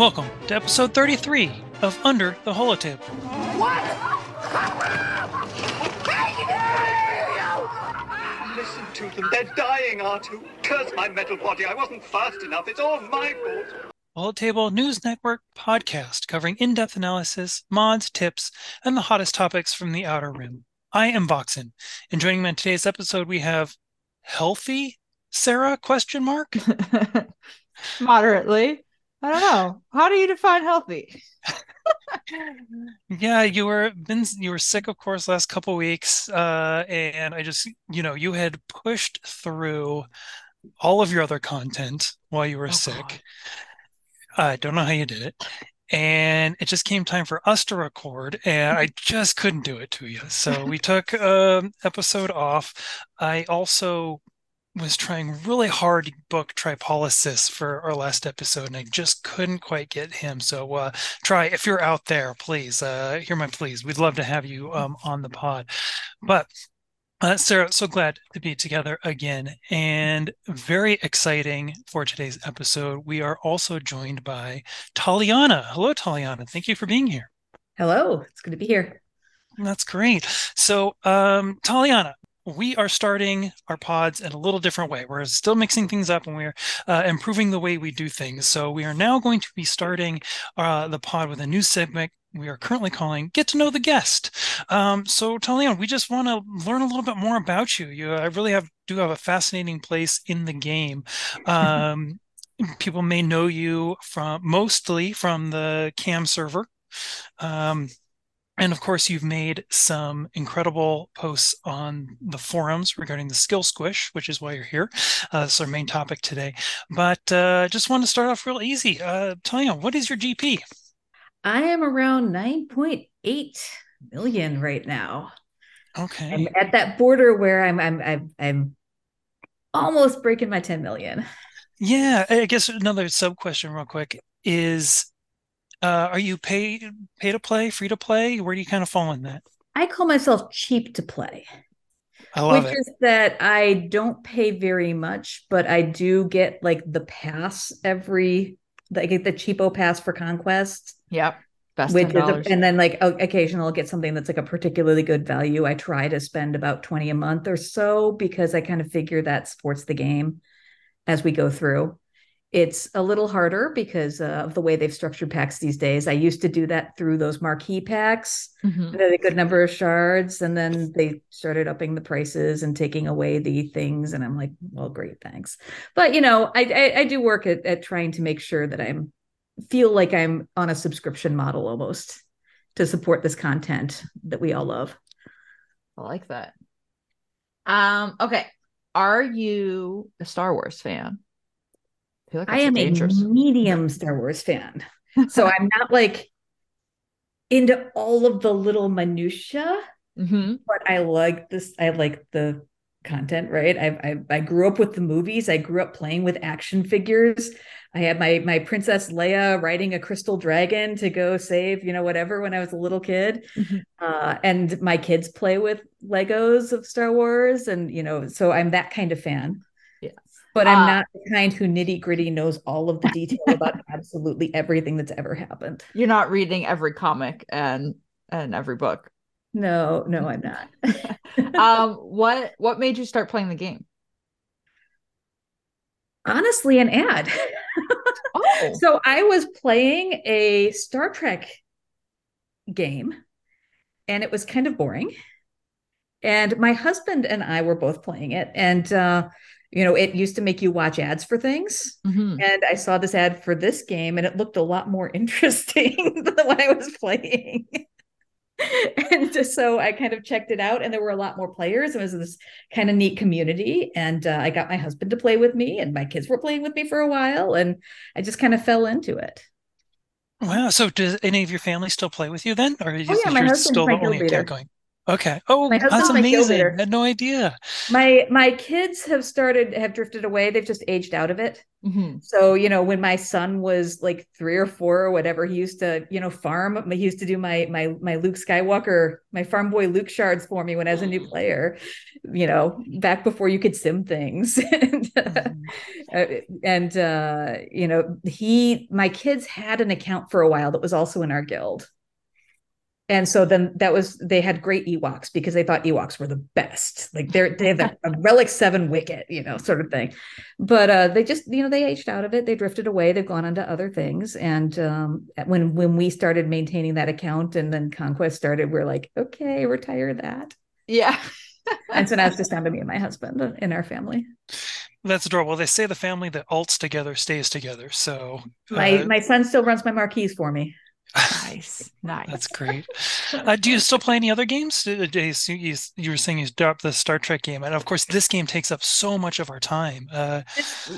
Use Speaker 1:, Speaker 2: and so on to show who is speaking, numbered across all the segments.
Speaker 1: Welcome to episode 33 of Under the Holotable.
Speaker 2: What? Listen to them. They're dying, R2. Curse my metal body. I wasn't fast enough. It's all my fault.
Speaker 1: Holotable News Network podcast covering in depth analysis, mods, tips, and the hottest topics from the Outer Rim. I am Boxen, and joining me on today's episode, we have healthy Sarah? Question mark.
Speaker 3: Moderately. I don't know. How do you define healthy?
Speaker 1: yeah, you were been you were sick, of course, last couple weeks, uh, and I just you know you had pushed through all of your other content while you were oh, sick. I don't know how you did it. And it just came time for us to record, and I just couldn't do it to you. So we took an um, episode off. I also was trying really hard to book Tripolysis for our last episode, and I just couldn't quite get him. So, uh, try if you're out there, please uh, hear my pleas. We'd love to have you um, on the pod. But uh, Sarah, so glad to be together again, and very exciting for today's episode. We are also joined by Taliana. Hello, Taliana. Thank you for being here.
Speaker 4: Hello, it's good to be here.
Speaker 1: That's great. So, um, Taliana, we are starting our pods in a little different way. We're still mixing things up and we're uh, improving the way we do things. So we are now going to be starting uh, the pod with a new segment we are currently calling Get to Know the Guest. Um, so, Talion, we just want to learn a little bit more about you. You, I really have do have a fascinating place in the game. Um, people may know you from mostly from the CAM server. Um, and of course, you've made some incredible posts on the forums regarding the skill squish, which is why you're here. Uh, that's our main topic today. But uh, just want to start off real easy. Uh, Talia, what is your GP?
Speaker 4: I am around 9.8 million right now.
Speaker 1: Okay.
Speaker 4: I'm at that border where I'm I'm I'm, I'm almost breaking my 10 million.
Speaker 1: Yeah, I guess another sub question real quick is uh, are you pay pay to play, free to play? Where do you kind of fall in that?
Speaker 4: I call myself cheap to play.
Speaker 1: I love
Speaker 4: which
Speaker 1: it.
Speaker 4: is that I don't pay very much, but I do get like the pass every I get the cheapo pass for conquest.
Speaker 3: Yep.
Speaker 4: Best which is a, and then like occasionally I'll get something that's like a particularly good value. I try to spend about 20 a month or so because I kind of figure that supports the game as we go through. It's a little harder because uh, of the way they've structured packs these days. I used to do that through those marquee packs, mm-hmm. a good number of shards, and then they started upping the prices and taking away the things. And I'm like, well, great, thanks. But you know, I I, I do work at, at trying to make sure that I'm feel like I'm on a subscription model almost to support this content that we all love.
Speaker 3: I like that. Um, okay. Are you a Star Wars fan?
Speaker 4: I, like I am dangerous. a medium Star Wars fan. so I'm not like into all of the little minutia, mm-hmm. but I like this. I like the content, right? I, I I grew up with the movies. I grew up playing with action figures. I had my my Princess Leia riding a crystal dragon to go save, you know, whatever when I was a little kid. Mm-hmm. Uh, and my kids play with Legos of Star Wars, and you know, so I'm that kind of fan but I'm uh, not the kind who nitty gritty knows all of the detail about absolutely everything that's ever happened.
Speaker 3: You're not reading every comic and and every book.
Speaker 4: No, no, I'm not.
Speaker 3: um, what what made you start playing the game?
Speaker 4: Honestly, an ad. oh. So I was playing a Star Trek game, and it was kind of boring. And my husband and I were both playing it, and uh, you know, it used to make you watch ads for things. Mm-hmm. And I saw this ad for this game and it looked a lot more interesting than when I was playing. and so I kind of checked it out, and there were a lot more players. It was this kind of neat community, and uh, I got my husband to play with me, and my kids were playing with me for a while, and I just kind of fell into it.
Speaker 1: Wow! So, does any of your family still play with you then, or is, oh, yeah, my still the only going? Okay. Oh, that's amazing. I had no idea.
Speaker 4: My my kids have started have drifted away. They've just aged out of it.
Speaker 3: Mm-hmm.
Speaker 4: So, you know, when my son was like three or four or whatever, he used to, you know, farm. He used to do my my my Luke Skywalker, my farm boy Luke shards for me when I was a new player, you know, back before you could sim things. and, mm-hmm. uh, and uh, you know, he my kids had an account for a while that was also in our guild and so then that was they had great Ewoks because they thought Ewoks were the best. Like they're they have a, a relic seven wicket, you know, sort of thing. But uh, they just you know they aged out of it. They drifted away. They've gone on to other things. And um, when when we started maintaining that account and then Conquest started, we're like, okay, retire that.
Speaker 3: Yeah.
Speaker 4: and so now it's just down to me and my husband in our family.
Speaker 1: That's adorable. They say the family that alts together stays together. So
Speaker 4: uh, my my son still runs my marquees for me
Speaker 3: nice, nice.
Speaker 1: That's great. Uh, do you still play any other games? You, you were saying you dropped the Star Trek game, and of course, this game takes up so much of our time. Uh,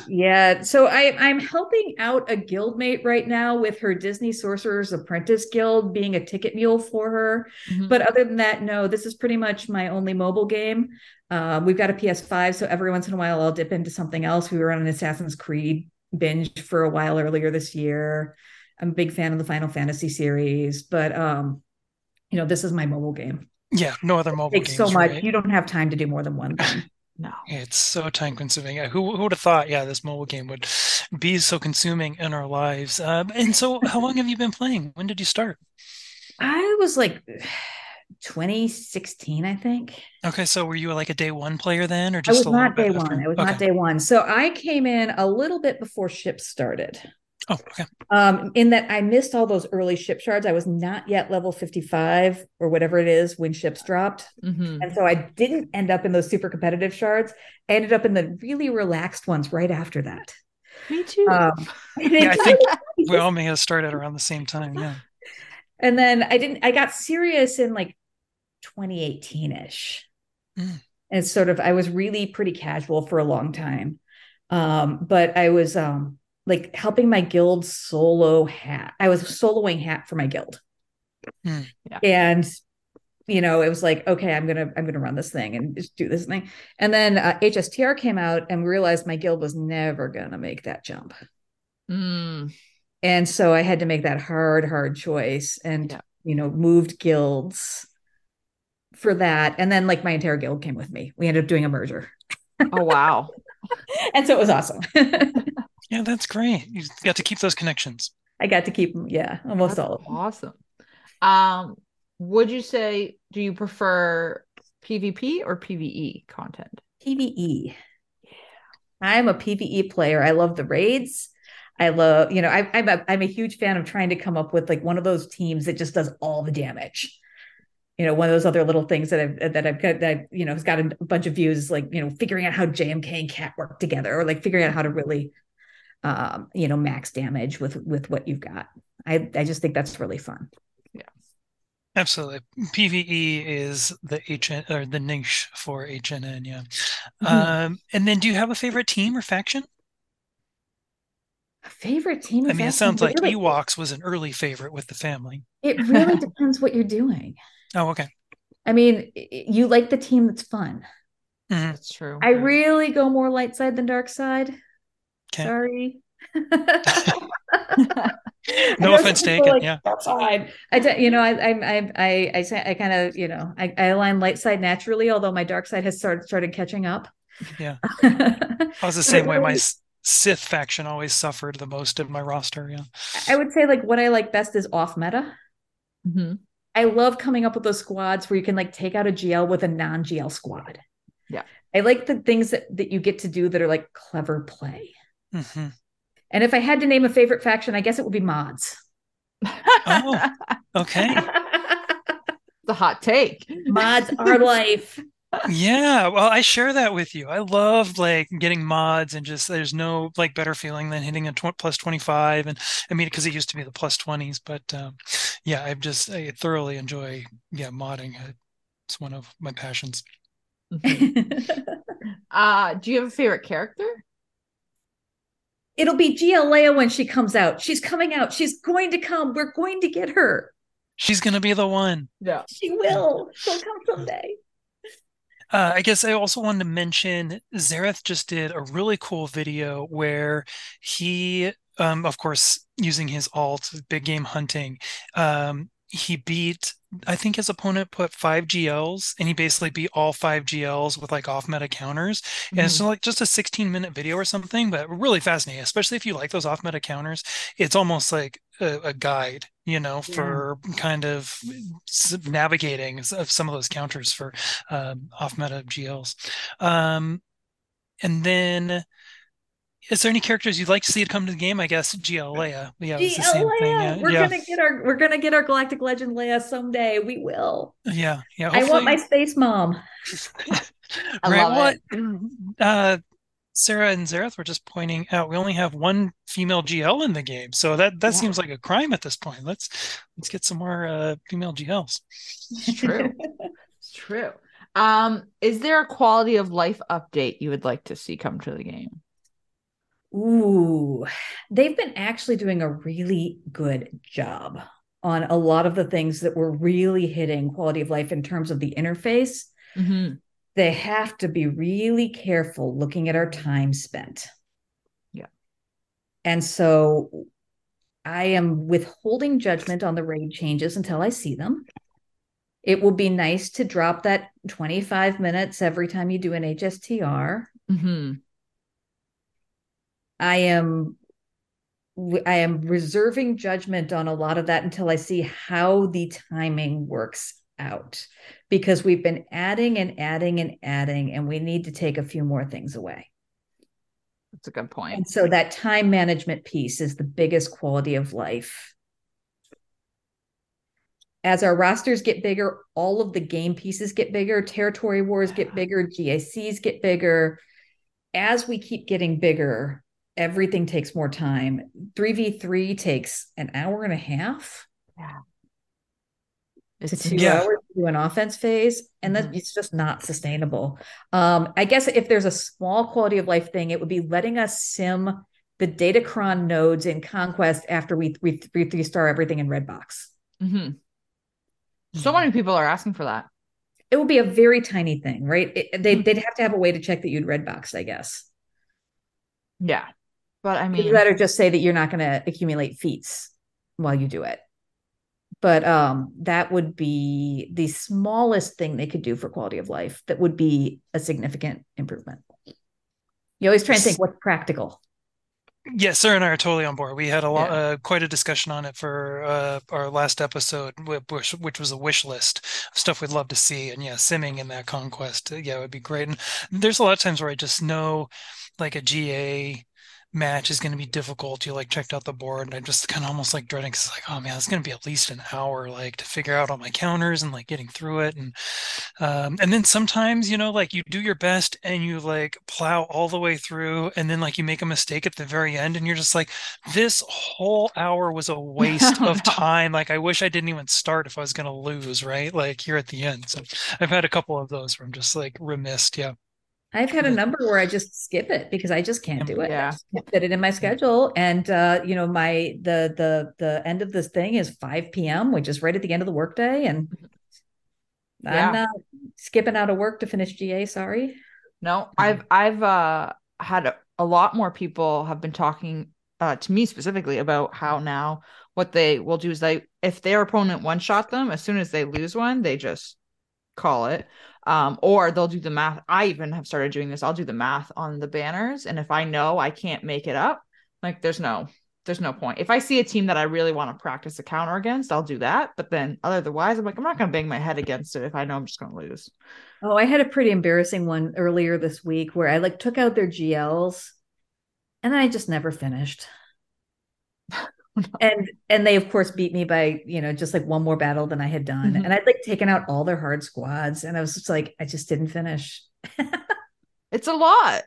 Speaker 4: yeah, so I, I'm helping out a guildmate right now with her Disney Sorcerer's Apprentice Guild, being a ticket mule for her. Mm-hmm. But other than that, no, this is pretty much my only mobile game. Uh, we've got a PS5, so every once in a while I'll dip into something else. We were on an Assassin's Creed binge for a while earlier this year. I'm a big fan of the Final Fantasy series, but um, you know, this is my mobile game.
Speaker 1: Yeah, no other mobile.
Speaker 4: It takes so much. Right? You don't have time to do more than one thing.
Speaker 3: no,
Speaker 1: it's so time consuming. Who, who would have thought? Yeah, this mobile game would be so consuming in our lives. Um, and so, how long have you been playing? When did you start?
Speaker 4: I was like 2016, I think.
Speaker 1: Okay, so were you like a day one player then, or just
Speaker 4: I was not day one? I was okay. not day one. So I came in a little bit before ships started.
Speaker 1: Oh, okay.
Speaker 4: Um, in that I missed all those early ship shards. I was not yet level 55 or whatever it is when ships dropped. Mm-hmm. And so I didn't end up in those super competitive shards. I ended up in the really relaxed ones right after that.
Speaker 3: Me too. Um,
Speaker 1: yeah, I think we all may have started around the same time. Yeah.
Speaker 4: And then I didn't, I got serious in like 2018 ish. Mm. And sort of, I was really pretty casual for a long time. Um, but I was, um, like helping my guild solo HAAT. I was soloing HAAT for my guild.
Speaker 1: Mm, yeah.
Speaker 4: And you know, it was like, okay, I'm gonna I'm gonna run this thing and just do this thing. And then uh, HSTR came out and realized my guild was never gonna make that jump.
Speaker 3: Mm.
Speaker 4: And so I had to make that hard, hard choice and yeah. you know, moved guilds for that. And then like my entire guild came with me. We ended up doing a merger.
Speaker 3: Oh wow.
Speaker 4: and so it was awesome.
Speaker 1: Yeah, that's great. You got to keep those connections.
Speaker 4: I got to keep them. Yeah, almost that's all of them.
Speaker 3: Awesome. Um, would you say do you prefer PvP or PvE content?
Speaker 4: PvE. Yeah. I'm a PvE player. I love the raids. I love, you know, I, I'm a, I'm a huge fan of trying to come up with like one of those teams that just does all the damage. You know, one of those other little things that I've that I've got that you know has got a bunch of views, like you know, figuring out how JMK and CAT work together, or like figuring out how to really um, you know, max damage with with what you've got. I I just think that's really fun.
Speaker 3: Yeah.
Speaker 1: Absolutely. PVE is the HN or the niche for HNN, yeah. Mm-hmm. Um, and then do you have a favorite team or faction?
Speaker 4: A favorite team?
Speaker 1: I mean, it sounds like really, Ewoks was an early favorite with the family.
Speaker 4: It really depends what you're doing.
Speaker 1: Oh, okay.
Speaker 4: I mean, you like the team that's fun.
Speaker 3: Mm-hmm. That's true.
Speaker 4: I really go more light side than dark side. Okay. Sorry.
Speaker 1: no offense taken. Like, yeah,
Speaker 4: that's fine. I, you know, I, I, I, I, I, I kind of, you know, I, I align light side naturally, although my dark side has started started catching up.
Speaker 1: Yeah, I was the same way. My Sith faction always suffered the most in my roster. Yeah,
Speaker 4: I would say like what I like best is off meta.
Speaker 3: Mm-hmm.
Speaker 4: I love coming up with those squads where you can like take out a GL with a non GL squad.
Speaker 3: Yeah,
Speaker 4: I like the things that that you get to do that are like clever play.
Speaker 1: Mm-hmm.
Speaker 4: And if I had to name a favorite faction, I guess it would be mods.
Speaker 1: oh, okay.
Speaker 3: the hot take.
Speaker 4: Mods are life.
Speaker 1: yeah, well, I share that with you. I love like getting mods and just there's no like better feeling than hitting a tw- plus 25 and I mean because it used to be the plus 20s, but um, yeah, I just I thoroughly enjoy yeah, modding. It's one of my passions.
Speaker 3: uh, do you have a favorite character?
Speaker 4: It'll be Gia when she comes out. She's coming out. She's going to come. We're going to get her.
Speaker 1: She's going to be the one.
Speaker 3: Yeah.
Speaker 4: She will. She'll come someday.
Speaker 1: Uh, I guess I also wanted to mention Xaereth just did a really cool video where he, um, of course, using his alt, big game hunting, um, he beat I think his opponent put five GLs and he basically beat all five GLs with like off meta counters. Mm-hmm. And it's like just a 16 minute video or something, but really fascinating, especially if you like those off meta counters. It's almost like a, a guide, you know, for yeah. kind of navigating of some of those counters for um, off meta GLs. Um, and then is there any characters you'd like to see it come to the game? I guess GL Leia.
Speaker 4: Yeah, GL the same Leia. Thing. Yeah. We're yeah. gonna get our we're gonna get our Galactic Legend Leia someday. We will.
Speaker 1: Yeah, yeah.
Speaker 4: Hopefully... I want my space mom.
Speaker 1: Right. What? Uh, Sarah and Xaereth were just pointing out we only have one female GL in the game, so that that yeah. seems like a crime at this point. Let's let's get some more uh, female GLs.
Speaker 3: It's true. it's true. Um, is there a quality of life update you would like to see come to the game?
Speaker 4: Ooh, they've been actually doing a really good job on a lot of the things that were really hitting quality of life in terms of the interface. Mm-hmm. They have to be really careful looking at our time spent.
Speaker 3: Yeah.
Speaker 4: And so I am withholding judgment on the raid changes until I see them. It will be nice to drop that 25 minutes every time you do an HSTR. Mm-hmm. I am I am reserving judgment on a lot of that until I see how the timing works out because we've been adding and adding and adding and we need to take a few more things away.
Speaker 3: That's a good point.
Speaker 4: And so that time management piece is the biggest quality of life. As our rosters get bigger, all of the game pieces get bigger, territory wars get bigger, GACs get bigger. As we keep getting bigger, everything takes more time. 3v3 takes an hour and a half.
Speaker 3: Yeah.
Speaker 4: To two yeah. hours to do an offense phase. And mm-hmm. that it's just not sustainable. Um, I guess if there's a small quality of life thing, it would be letting us sim the Datacron nodes in Conquest after we we three star everything in Redbox.
Speaker 3: Mm-hmm. So many people are asking for that.
Speaker 4: It would be a very tiny thing, right? It, they, mm-hmm. They'd have to have a way to check that you'd Redbox, I guess.
Speaker 3: Yeah. But I mean,
Speaker 4: you better just say that you're not going to accumulate feats while you do it. But um, that would be the smallest thing they could do for quality of life. That would be a significant improvement. You always try and think what's practical.
Speaker 1: Yes, Sarah and I are totally on board. We had a lot, yeah. uh, quite a discussion on it for uh, our last episode, which, which was a wish list of stuff we'd love to see. And yeah, simming in that conquest, yeah, it would be great. And there's a lot of times where I just know, like a GA match is going to be difficult. You like checked out the board, and I just kind of almost like dreading because like, oh man, it's going to be at least an hour like to figure out all my counters and like getting through it, and um, and then sometimes you know like you do your best and you like plow all the way through, and then like you make a mistake at the very end, and you're just like, this whole hour was a waste of time. Like I wish I didn't even start if I was going to lose, right? Like here at the end. So I've had a couple of those where I'm just like remiss. Yeah.
Speaker 4: I've had a number where I just skip it because I just can't do it. Yeah. can't fit it in my schedule. And uh, you know, my the the the end of this thing is 5 p.m., which is right at the end of the workday. And yeah. I'm not skipping out of work to finish GA. Sorry.
Speaker 3: No, I've I've uh had a, a lot more people have been talking uh to me specifically about how now what they will do is they if their opponent one shot them, as soon as they lose one, they just call it um, or they'll do the math. I even have started doing this. I'll do the math on the banners, and if I know I can't make it up, like there's no there's no point. If I see a team that I really want to practice a counter against, I'll do that. But then otherwise, I'm like, I'm not going to bang my head against it if I know I'm just going to lose.
Speaker 4: Oh, I had a pretty embarrassing one earlier this week where I like took out their GLs and then I just never finished. and and they of course beat me by you know just like one more battle than I had done, mm-hmm. and I'd like taken out all their hard squads, and I was just like, I just didn't finish.
Speaker 3: it's a lot.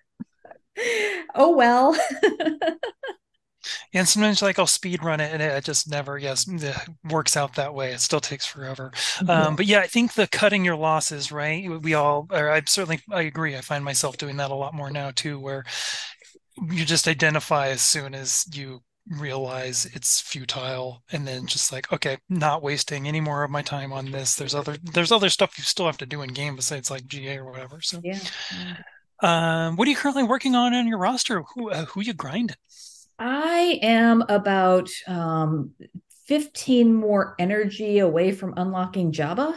Speaker 4: Oh well.
Speaker 1: and sometimes like I'll speed run it and it just never yes it works out that way. It still takes forever. Mm-hmm. Um, but yeah, I think the cutting your losses, right? We all, or I certainly I agree. I find myself doing that a lot more now too, where you just identify as soon as you realize it's futile and then just like okay not wasting any more of my time on this there's other there's other stuff you still have to do in game besides like ga or whatever so
Speaker 4: yeah
Speaker 1: um what are you currently working on in your roster who uh, who you grinding
Speaker 4: i am about um 15 more energy away from unlocking Jabba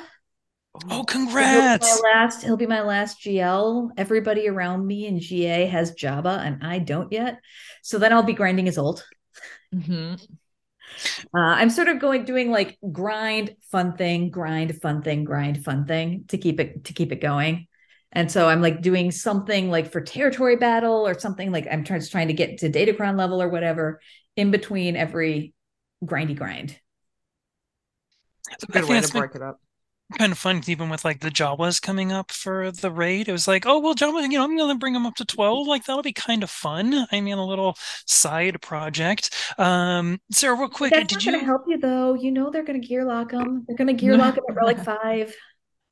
Speaker 1: Oh, congrats!
Speaker 4: He'll my last, he'll be my last GL. Everybody around me in GA has Jabba, and I don't yet. So then I'll be grinding his ult. Mm-hmm. Uh, I'm sort of going doing like grind, fun thing, grind, fun thing, grind, fun thing to keep it to keep it going. And so I'm like doing something like for territory battle or something like I'm trying, trying to get to Datacron level or whatever in between every grindy grind.
Speaker 3: It's a good way to break it up
Speaker 1: kind of fun even with like the Jawas coming up for the raid. It was like, oh well, Jawa, you know, I'm gonna bring them up to 12. Like that'll be kind of fun. I mean, a little side project. Um, Sarah, real quick,
Speaker 4: that's did not you gonna help you though? You know they're gonna gear lock them. They're gonna gear lock them at Relic Five.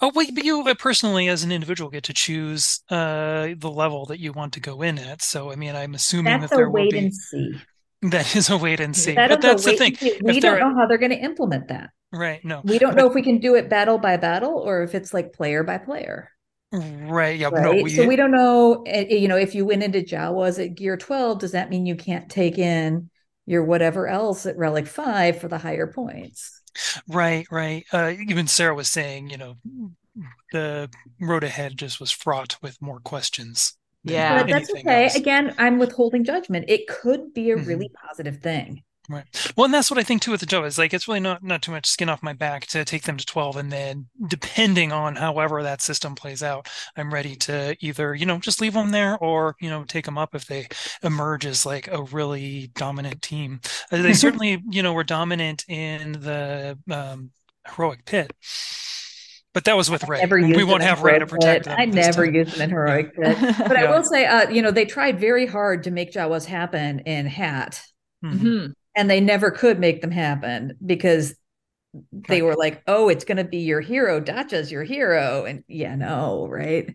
Speaker 1: Oh wait, but you uh, personally, as an individual, get to choose uh, the level that you want to go in at. So, I mean, I'm assuming
Speaker 4: that's
Speaker 1: that there
Speaker 4: will
Speaker 1: be. That is a wait and see. That but that's the thing.
Speaker 4: We don't know how they're going to implement that.
Speaker 1: Right. No.
Speaker 4: We don't but, know if we can do it battle by battle or if it's like player by player.
Speaker 1: Right. Yeah.
Speaker 4: Right? No, we, so we don't know. Eh, eh, you know, if you went into Jawas at gear 12, does that mean you can't take in your whatever else at Relic 5 for the higher points?
Speaker 1: Right. Right. Uh, even Sarah was saying, you know, the road ahead just was fraught with more questions.
Speaker 4: Yeah. But that's okay. Else. Again, I'm withholding judgment. It could be a mm-hmm. really positive thing.
Speaker 1: Right. Well, and that's what I think too with the Jawas like it's really not not too much skin off my back to take them to twelve, and then depending on however that system plays out, I'm ready to either you know just leave them there or you know take them up if they emerge as like a really dominant team. Uh, they certainly you know were dominant in the um, heroic pit. But that was with Rey. We won't have Rey to protect them.
Speaker 4: I never time. used them in heroic pit. But yeah. I will say, uh, you know, they tried very hard to make Jawas happen in HAAT. Mm-hmm. mm-hmm and they never could make them happen because they were like, oh, it's going to be your hero. Dathcha's your hero. And yeah, no, right.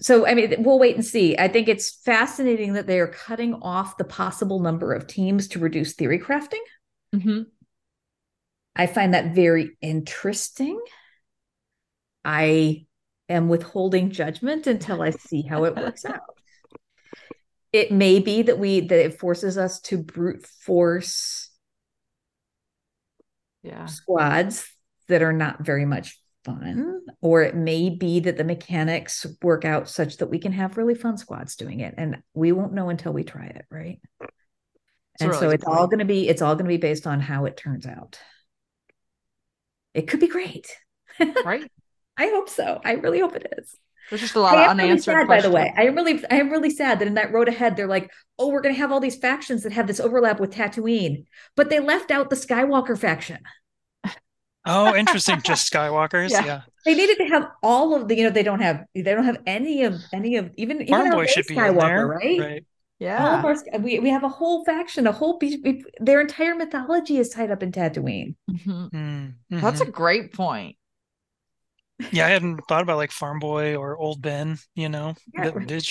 Speaker 4: So, I mean, we'll wait and see. I think it's fascinating that they are cutting off the possible number of teams to reduce theory crafting. Mm-hmm. I find that very interesting. I am withholding judgment until I see how it works out it may be that we that it forces us to brute force
Speaker 3: yeah.
Speaker 4: squads that are not very much fun or it may be that the mechanics work out such that we can have really fun squads doing it and we won't know until we try it right? It's and really so it's all going to be it's all going to be based on how it turns out. It could be great.
Speaker 3: Right.
Speaker 4: I hope so. I really hope it is
Speaker 3: there's just a lot of unanswered
Speaker 4: really sad, By the way, I am really, I am really sad that in that road ahead, they're like, "Oh, we're going to have all these factions that have this overlap with Tatooine," but they left out the Skywalker faction.
Speaker 1: Oh, interesting. Just Skywalkers. Yeah. yeah.
Speaker 4: They needed to have all of the, you know, they don't have, they don't have any of, any of, even, even
Speaker 1: Boy should be Skywalker,
Speaker 4: right?
Speaker 1: Right.
Speaker 4: Yeah. All of Our, we, we have a whole faction, a whole piece, we, their entire mythology is tied up in Tatooine. Mm-hmm.
Speaker 3: Mm-hmm. That's a great point
Speaker 1: yeah, I hadn't thought about like Farm Boy or Old Ben. You know,
Speaker 4: yeah.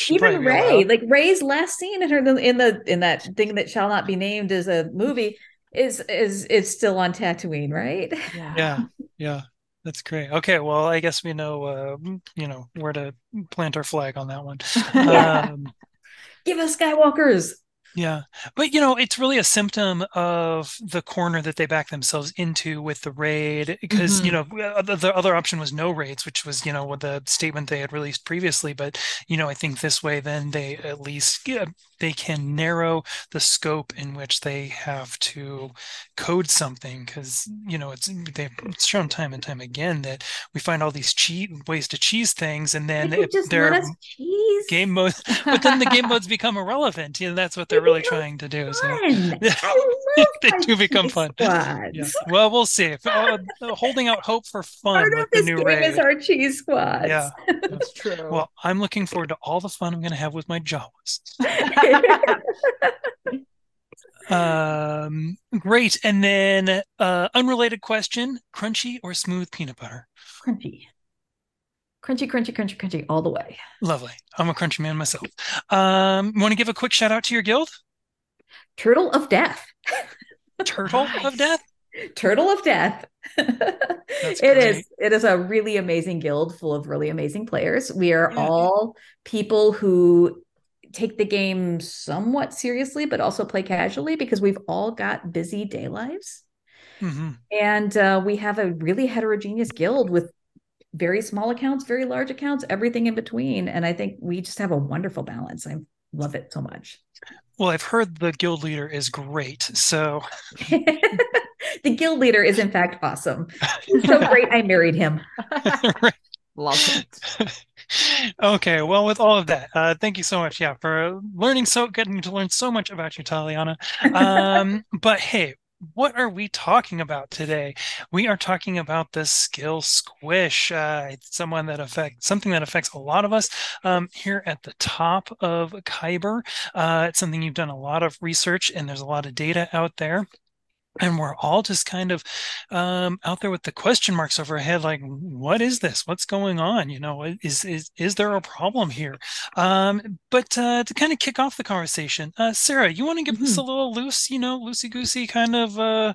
Speaker 4: even Rey. like Rey's last scene in her in the in that thing that shall not be named as a movie is is is still on Tatooine, right?
Speaker 1: Yeah, yeah, yeah. That's great. Okay, well, I guess we know, uh, you know, where to plant our flag on that one. um,
Speaker 4: Give us Skywalkers.
Speaker 1: Yeah. But, you know, it's really a symptom of the corner that they back themselves into with the raid because, mm-hmm. you know, uh, the, the, other option was no raids, which was, you know, the statement they had released previously. But, you know, I think this way, then they at least yeah, they can narrow the scope in which they have to code something because you know it's they've shown time and time again that we find all these cheat ways to cheese things and then
Speaker 4: they're
Speaker 1: game modes but then the game modes become irrelevant you know that's what they're really trying to do so. they do become fun. Yeah. well we'll see. If, uh, holding out hope for fun Part with the new raid.
Speaker 4: is our cheese squads.
Speaker 1: yeah
Speaker 3: that's true.
Speaker 1: Well i'm looking forward to all the fun i'm going to have with my jawas um, great. And then, uh, unrelated question: crunchy or smooth peanut butter?
Speaker 4: Crunchy. Crunchy, crunchy, crunchy, crunchy, all the way.
Speaker 1: Lovely. I'm a crunchy man myself. Um, want to give a quick shout out to your guild?
Speaker 4: Turtle of Death.
Speaker 1: Turtle nice. of Death?
Speaker 4: Turtle of Death. it is it is a really amazing guild full of really amazing players. We are yeah. all people who take the game somewhat seriously, but also play casually because we've all got busy day lives. Mm-hmm. And uh, we have a really heterogeneous guild with very small accounts, very large accounts, everything in between. And I think we just have a wonderful balance. I love it so much.
Speaker 1: Well, I've heard the guild leader is great. So
Speaker 4: the guild leader is in fact awesome. so great I married him.
Speaker 3: Love it.
Speaker 1: okay, well, with all of that, uh, thank you so much, yeah, for learning so, getting to learn so much about you, Taliana. Um, but hey, what are we talking about today? We are talking about the skill squish. Uh, it's someone that affects something that affects a lot of us um, here at the top of Kyber. Uh, it's something you've done a lot of research, and there's a lot of data out there and we're all just kind of um, out there with the question marks over our head like what is this? What's going on? You know is is is there a problem here? Um, but uh, to kind of kick off the conversation uh, sarah you want to give mm-hmm. us a little loose you know loosey goosey kind of uh,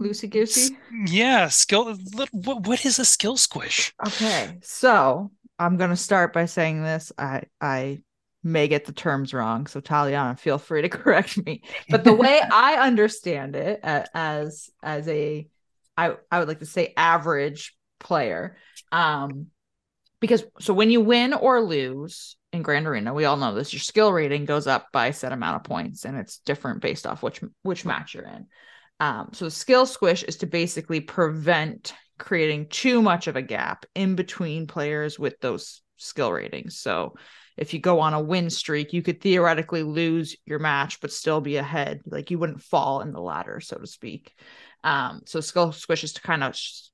Speaker 3: loosey goosey
Speaker 1: yeah skill what, what is a skill squish?
Speaker 3: Okay so i'm going to start by saying this i i may get the terms wrong. So Taliana, feel free to correct me. But the way I understand it as as a I, I would like to say average player. Um because so when you win or lose in Grand Arena, we all know this, your skill rating goes up by a set amount of points and it's different based off which which match you're in. Um, so skill squish is to basically prevent creating too much of a gap in between players with those skill ratings. So if you go on a win streak, you could theoretically lose your match but still be ahead. Like you wouldn't fall in the ladder, so to speak. Um, so skill squish is to kind of sh-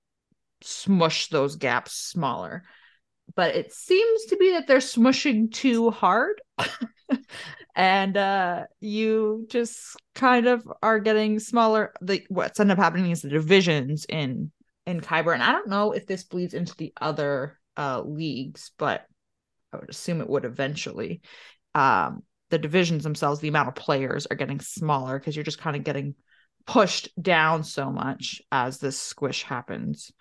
Speaker 3: smush those gaps smaller. But it seems to be that they're smushing too hard. and uh you just kind of are getting smaller. The what's ended up happening is the divisions in in Kyber. And I don't know if this bleeds into the other uh leagues, but I would assume it would eventually. Um, the divisions themselves, the amount of players are getting smaller because you're just kind of getting pushed down so much as this squish happens,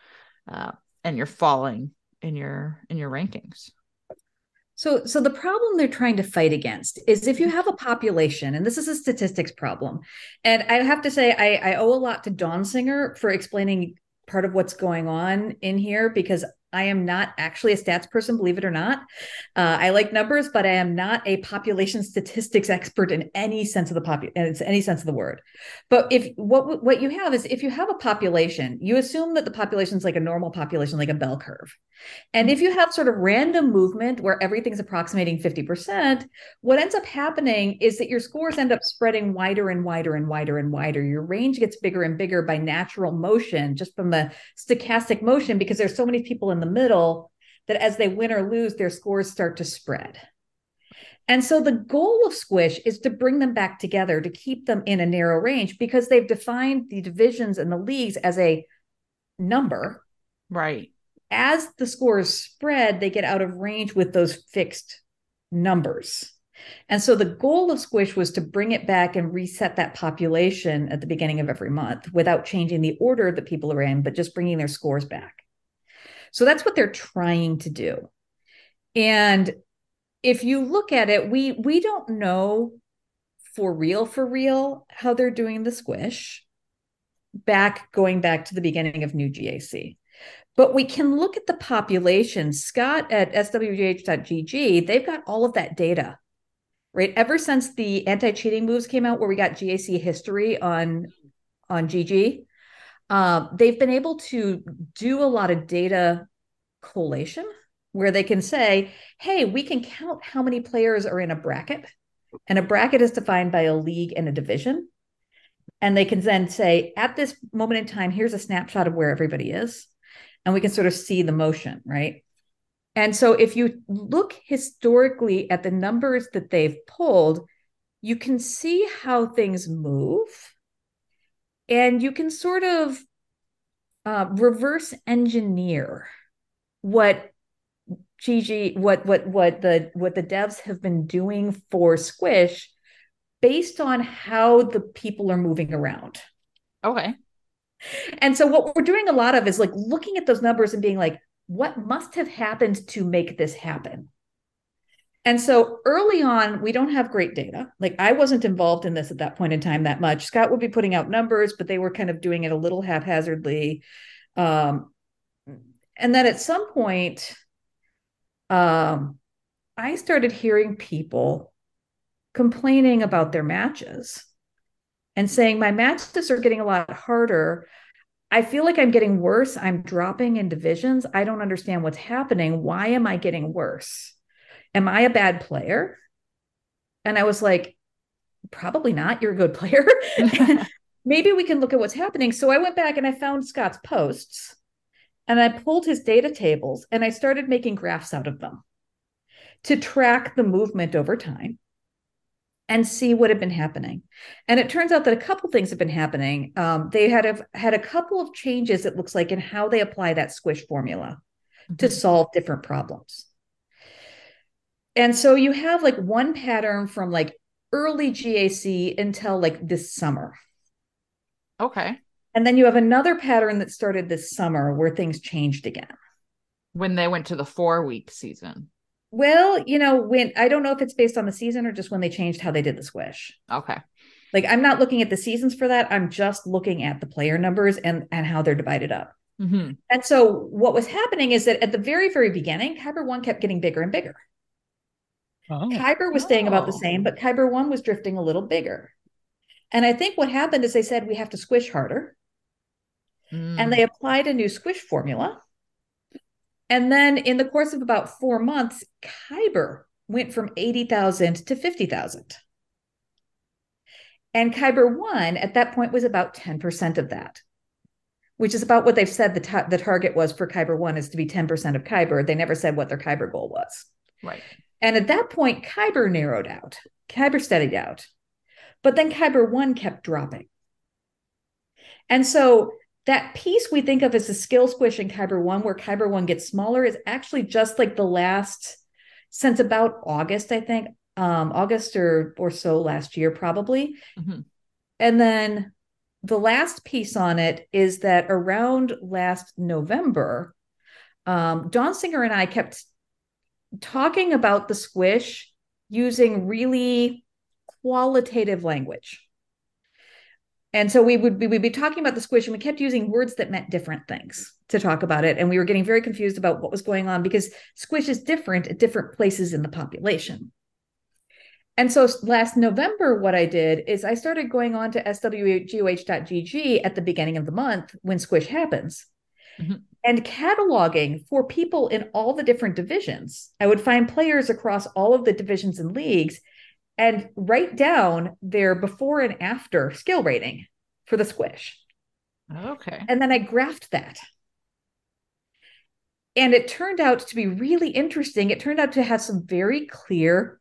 Speaker 3: uh, and you're falling in your in your rankings.
Speaker 4: So, so the problem they're trying to fight against is if you have a population, and this is a statistics problem, and I have to say I, I owe a lot to Dawn Singer for explaining part of what's going on in here because I am not actually a stats person, believe it or not. Uh, I like numbers, but I am not a population statistics expert in any sense of the pop, in any sense of the word. But if what what you have is if you have a population, you assume that the population is like a normal population, like a bell curve. And if you have sort of random movement where everything's approximating 50%, what ends up happening is that your scores end up spreading wider and wider and wider and wider. Your range gets bigger and bigger by natural motion, just from the stochastic motion, because there's so many people in the middle that as they win or lose, their scores start to spread. And so the goal of Squish is to bring them back together to keep them in a narrow range because they've defined the divisions and the leagues as a number.
Speaker 3: Right
Speaker 4: as the scores spread, they get out of range with those fixed numbers. And so the goal of Squish was to bring it back and reset that population at the beginning of every month without changing the order that people are in, but just bringing their scores back. So that's what they're trying to do. And if you look at it, we we don't know for real for real how they're doing the squish back going back to the beginning of new GAC. But we can look at the population. Scott at swgoh.gg, they've got all of that data, right? Ever since the anti-cheating moves came out, where we got GAC history on on GG, uh, they've been able to do a lot of data collation where they can say, hey, we can count how many players are in a bracket. And a bracket is defined by a league and a division. And they can then say, at this moment in time, here's a snapshot of where everybody is and we can sort of see the motion, right? And so if you look historically at the numbers that they've pulled, you can see how things move and you can sort of uh, reverse engineer what GG what what what the what the devs have been doing for Squish based on how the people are moving around.
Speaker 3: Okay.
Speaker 4: And so what we're doing a lot of is like looking at those numbers and being like, what must have happened to make this happen? And so early on, we don't have great data. Like I wasn't involved in this at that point in time that much. Scott would be putting out numbers, but they were kind of doing it a little haphazardly. Um, and then at some point, um, I started hearing people complaining about their matches and saying, My matches are getting a lot harder. I feel like I'm getting worse. I'm dropping in divisions. I don't understand what's happening. Why am I getting worse? Am I a bad player? And I was like, Probably not. You're a good player. Maybe we can look at what's happening. So I went back and I found Scott's posts and I pulled his data tables and I started making graphs out of them to track the movement over time and see what had been happening. And it turns out that a couple things have been happening. Um, they had a, had a couple of changes, it looks like, in how they apply that squish formula mm-hmm. to solve different problems. And so you have like one pattern from like early GAC until like this summer.
Speaker 3: Okay.
Speaker 4: And then you have another pattern that started this summer where things changed again.
Speaker 3: When they went to the four week season.
Speaker 4: Well, you know, when I don't know if it's based on the season or just when they changed how they did the squish.
Speaker 3: Okay.
Speaker 4: Like I'm not looking at the seasons for that. I'm just looking at the player numbers and and how they're divided up.
Speaker 3: Mm-hmm.
Speaker 4: And so what was happening is that at the very very beginning, Kyber one kept getting bigger and bigger. Oh. Kyber was staying about the oh. same, but Kyber one was drifting a little bigger. And I think what happened is they said we have to squish harder. Mm. And they applied a new squish formula and then in the course of about four months, Kyber went from 80,000 to 50,000. And Kyber 1 at that point was about 10% of that, which is about what they've said the, ta- the target was for Kyber 1 is to be 10% of Kyber. They never said what their Kyber goal was.
Speaker 3: Right.
Speaker 4: And at that point, Kyber narrowed out, Kyber steadied out. But then Kyber 1 kept dropping. And so that piece we think of as the skill squish in Kyber 1, where Kyber 1 gets smaller, is actually just like the last, since about August, I think, um, August or, or so last year, probably. Mm-hmm. And then the last piece on it is that around last November, um, Dawn Singer and I kept talking about the squish using really qualitative language. And so we would we would be talking about the squish and we kept using words that meant different things to talk about it. And we were getting very confused about what was going on because squish is different at different places in the population. And so last November, what I did is I started going on to swgoh.gg at the beginning of the month when squish happens. Mm-hmm. And cataloging for people in all the different divisions. I would find players across all of the divisions and leagues and write down their before and after skill rating for the squish.
Speaker 3: Okay.
Speaker 4: And then I graphed that. And it turned out to be really interesting. It turned out to have some very clear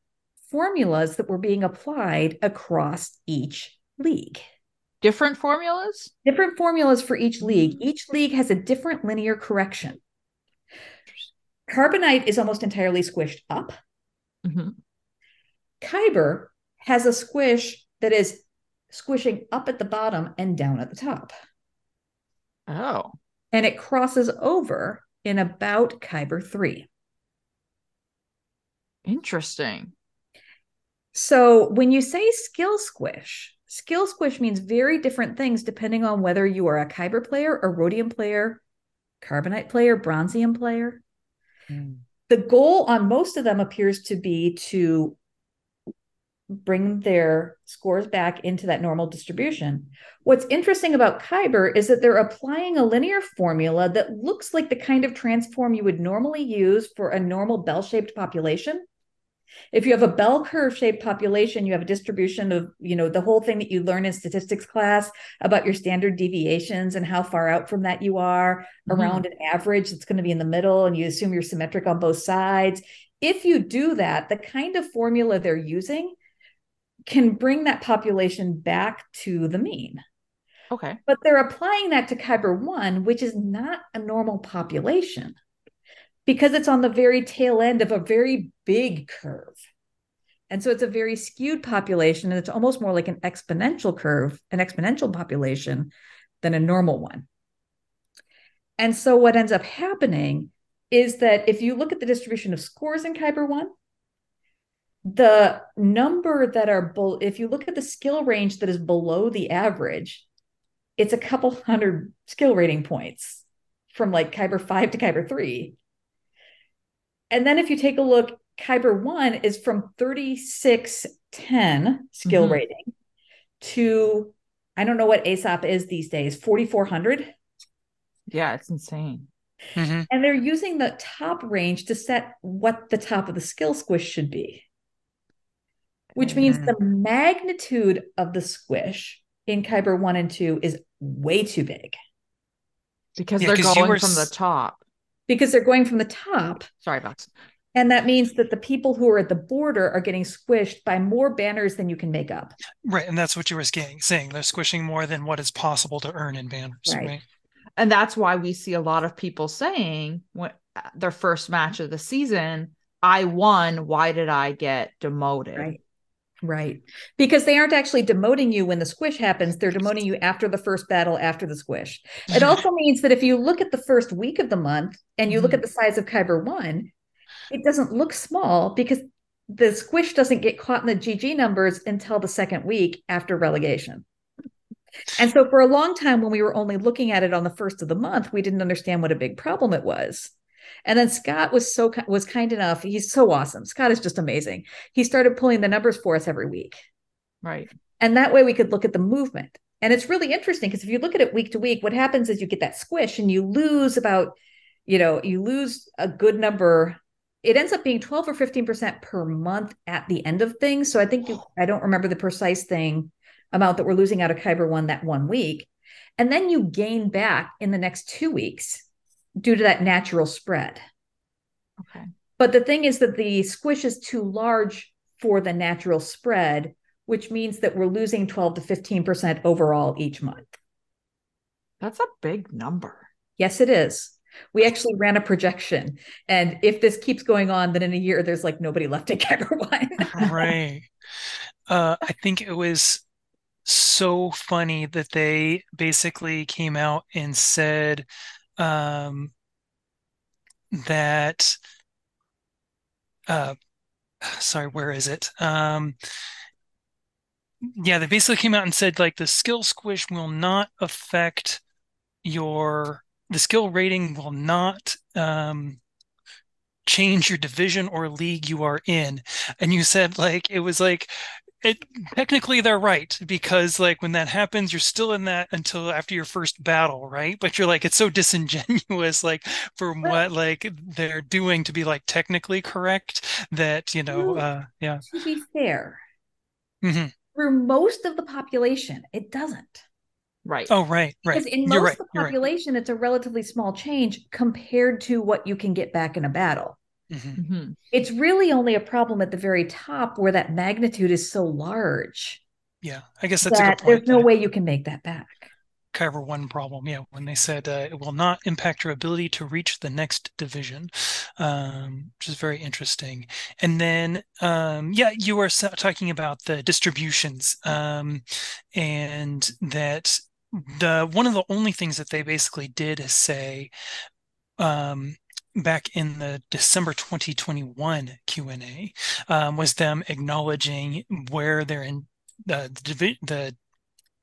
Speaker 4: formulas that were being applied across each league.
Speaker 3: Different formulas?
Speaker 4: Different formulas for each league. Each league has a different linear correction. Carbonite is almost entirely squished up. Mm-hmm. Kyber has a squish that is squishing up at the bottom and down at the top.
Speaker 3: Oh.
Speaker 4: And it crosses over in about Kyber 3.
Speaker 3: Interesting.
Speaker 4: So when you say skill squish, skill squish means very different things depending on whether you are a Kyber player, a rhodium player, carbonite player, bronzium player. Mm. The goal on most of them appears to be to bring their scores back into that normal distribution. What's interesting about Kyber is that they're applying a linear formula that looks like the kind of transform you would normally use for a normal bell shaped population. If you have a bell curve shaped population, you have a distribution of, you know, the whole thing that you learn in statistics class about your standard deviations and how far out from that you are mm-hmm. around an average that's going to be in the middle, and you assume you're symmetric on both sides. If you do that, the kind of formula they're using can bring that population back to the mean.
Speaker 3: Okay.
Speaker 4: But they're applying that to Kyber 1, which is not a normal population because it's on the very tail end of a very big curve. And so it's a very skewed population, and it's almost more like an exponential curve, an exponential population than a normal one. And so what ends up happening is that if you look at the distribution of scores in Kyber 1, the number that are, be- if you look at the skill range that is below the average, it's a couple hundred skill rating points from like Kyber 5 to Kyber 3. And then if you take a look, Kyber 1 is from 3610 skill mm-hmm. rating to, I don't know what ASOP is these days, 4400.
Speaker 3: Yeah, it's insane.
Speaker 4: Mm-hmm. And they're using the top range to set what the top of the skill squish should be, which mm-hmm. means the magnitude of the squish in Kyber 1 and 2 is way too big.
Speaker 3: Because yeah, they're going were... from the top.
Speaker 4: Because they're going from the top.
Speaker 3: Sorry, Box.
Speaker 4: And that means that the people who are at the border are getting squished by more banners than you can make up.
Speaker 1: Right. And that's what you were saying. They're squishing more than what is possible to earn in banners. Right. right?
Speaker 3: And that's why we see a lot of people saying when uh, their first match of the season, I won. Why did I get demoted?
Speaker 4: Right. Right. Because they aren't actually demoting you when the squish happens. They're demoting you after the first battle, after the squish. It also means that if you look at the first week of the month and you mm-hmm. look at the size of Kyber 1, it doesn't look small because the squish doesn't get caught in the GG numbers until the second week after relegation. And so for a long time, when we were only looking at it on the first of the month, we didn't understand what a big problem it was. And then Scott was so was kind enough. He's so awesome. Scott is just amazing. He started pulling the numbers for us every week.
Speaker 3: Right.
Speaker 4: And that way we could look at the movement. And it's really interesting because if you look at it week to week, what happens is you get that squish and you lose about, you know, you lose a good number. It ends up being 12 or 15% per month at the end of things. So I think I don't remember the precise thing amount that we're losing out of Kyber one that one week. And then you gain back in the next two weeks due to that natural spread.
Speaker 3: Okay.
Speaker 4: But the thing is that the squish is too large for the natural spread, which means that we're losing 12 to 15% overall each month.
Speaker 3: That's a big number.
Speaker 4: Yes, it is. We actually ran a projection. And if this keeps going on, then in a year, there's like nobody left at
Speaker 1: One. right. Uh, I think it was so funny that they basically came out and said um, that uh, sorry where is it? Um, yeah they basically came out and said like the skill squish will not affect your the skill rating will not um, change your division or league you are in. And you said like it was like it technically they're right because like when that happens you're still in that until after your first battle right? But you're like it's so disingenuous like from what like they're doing to be like technically correct that you know uh yeah.
Speaker 4: to be fair mm-hmm. for most of the population it doesn't.
Speaker 3: Right.
Speaker 1: Oh right right.
Speaker 4: Because in most right, of the population right. it's a relatively small change compared to what you can get back in a battle Mm-hmm. mm-hmm. It's really only a problem at the very top where that magnitude is so large.
Speaker 1: Yeah, I guess that's
Speaker 4: that
Speaker 1: a good
Speaker 4: point. There's no way you can make that back.
Speaker 1: Cover one problem, yeah, when they said uh, it will not impact your ability to reach the next division, um, which is very interesting. And then, um, yeah, you were talking about the distributions, um, and that the one of the only things that they basically did is say um, back in the December 2021 Q&A um, was them acknowledging where they're in the, the, the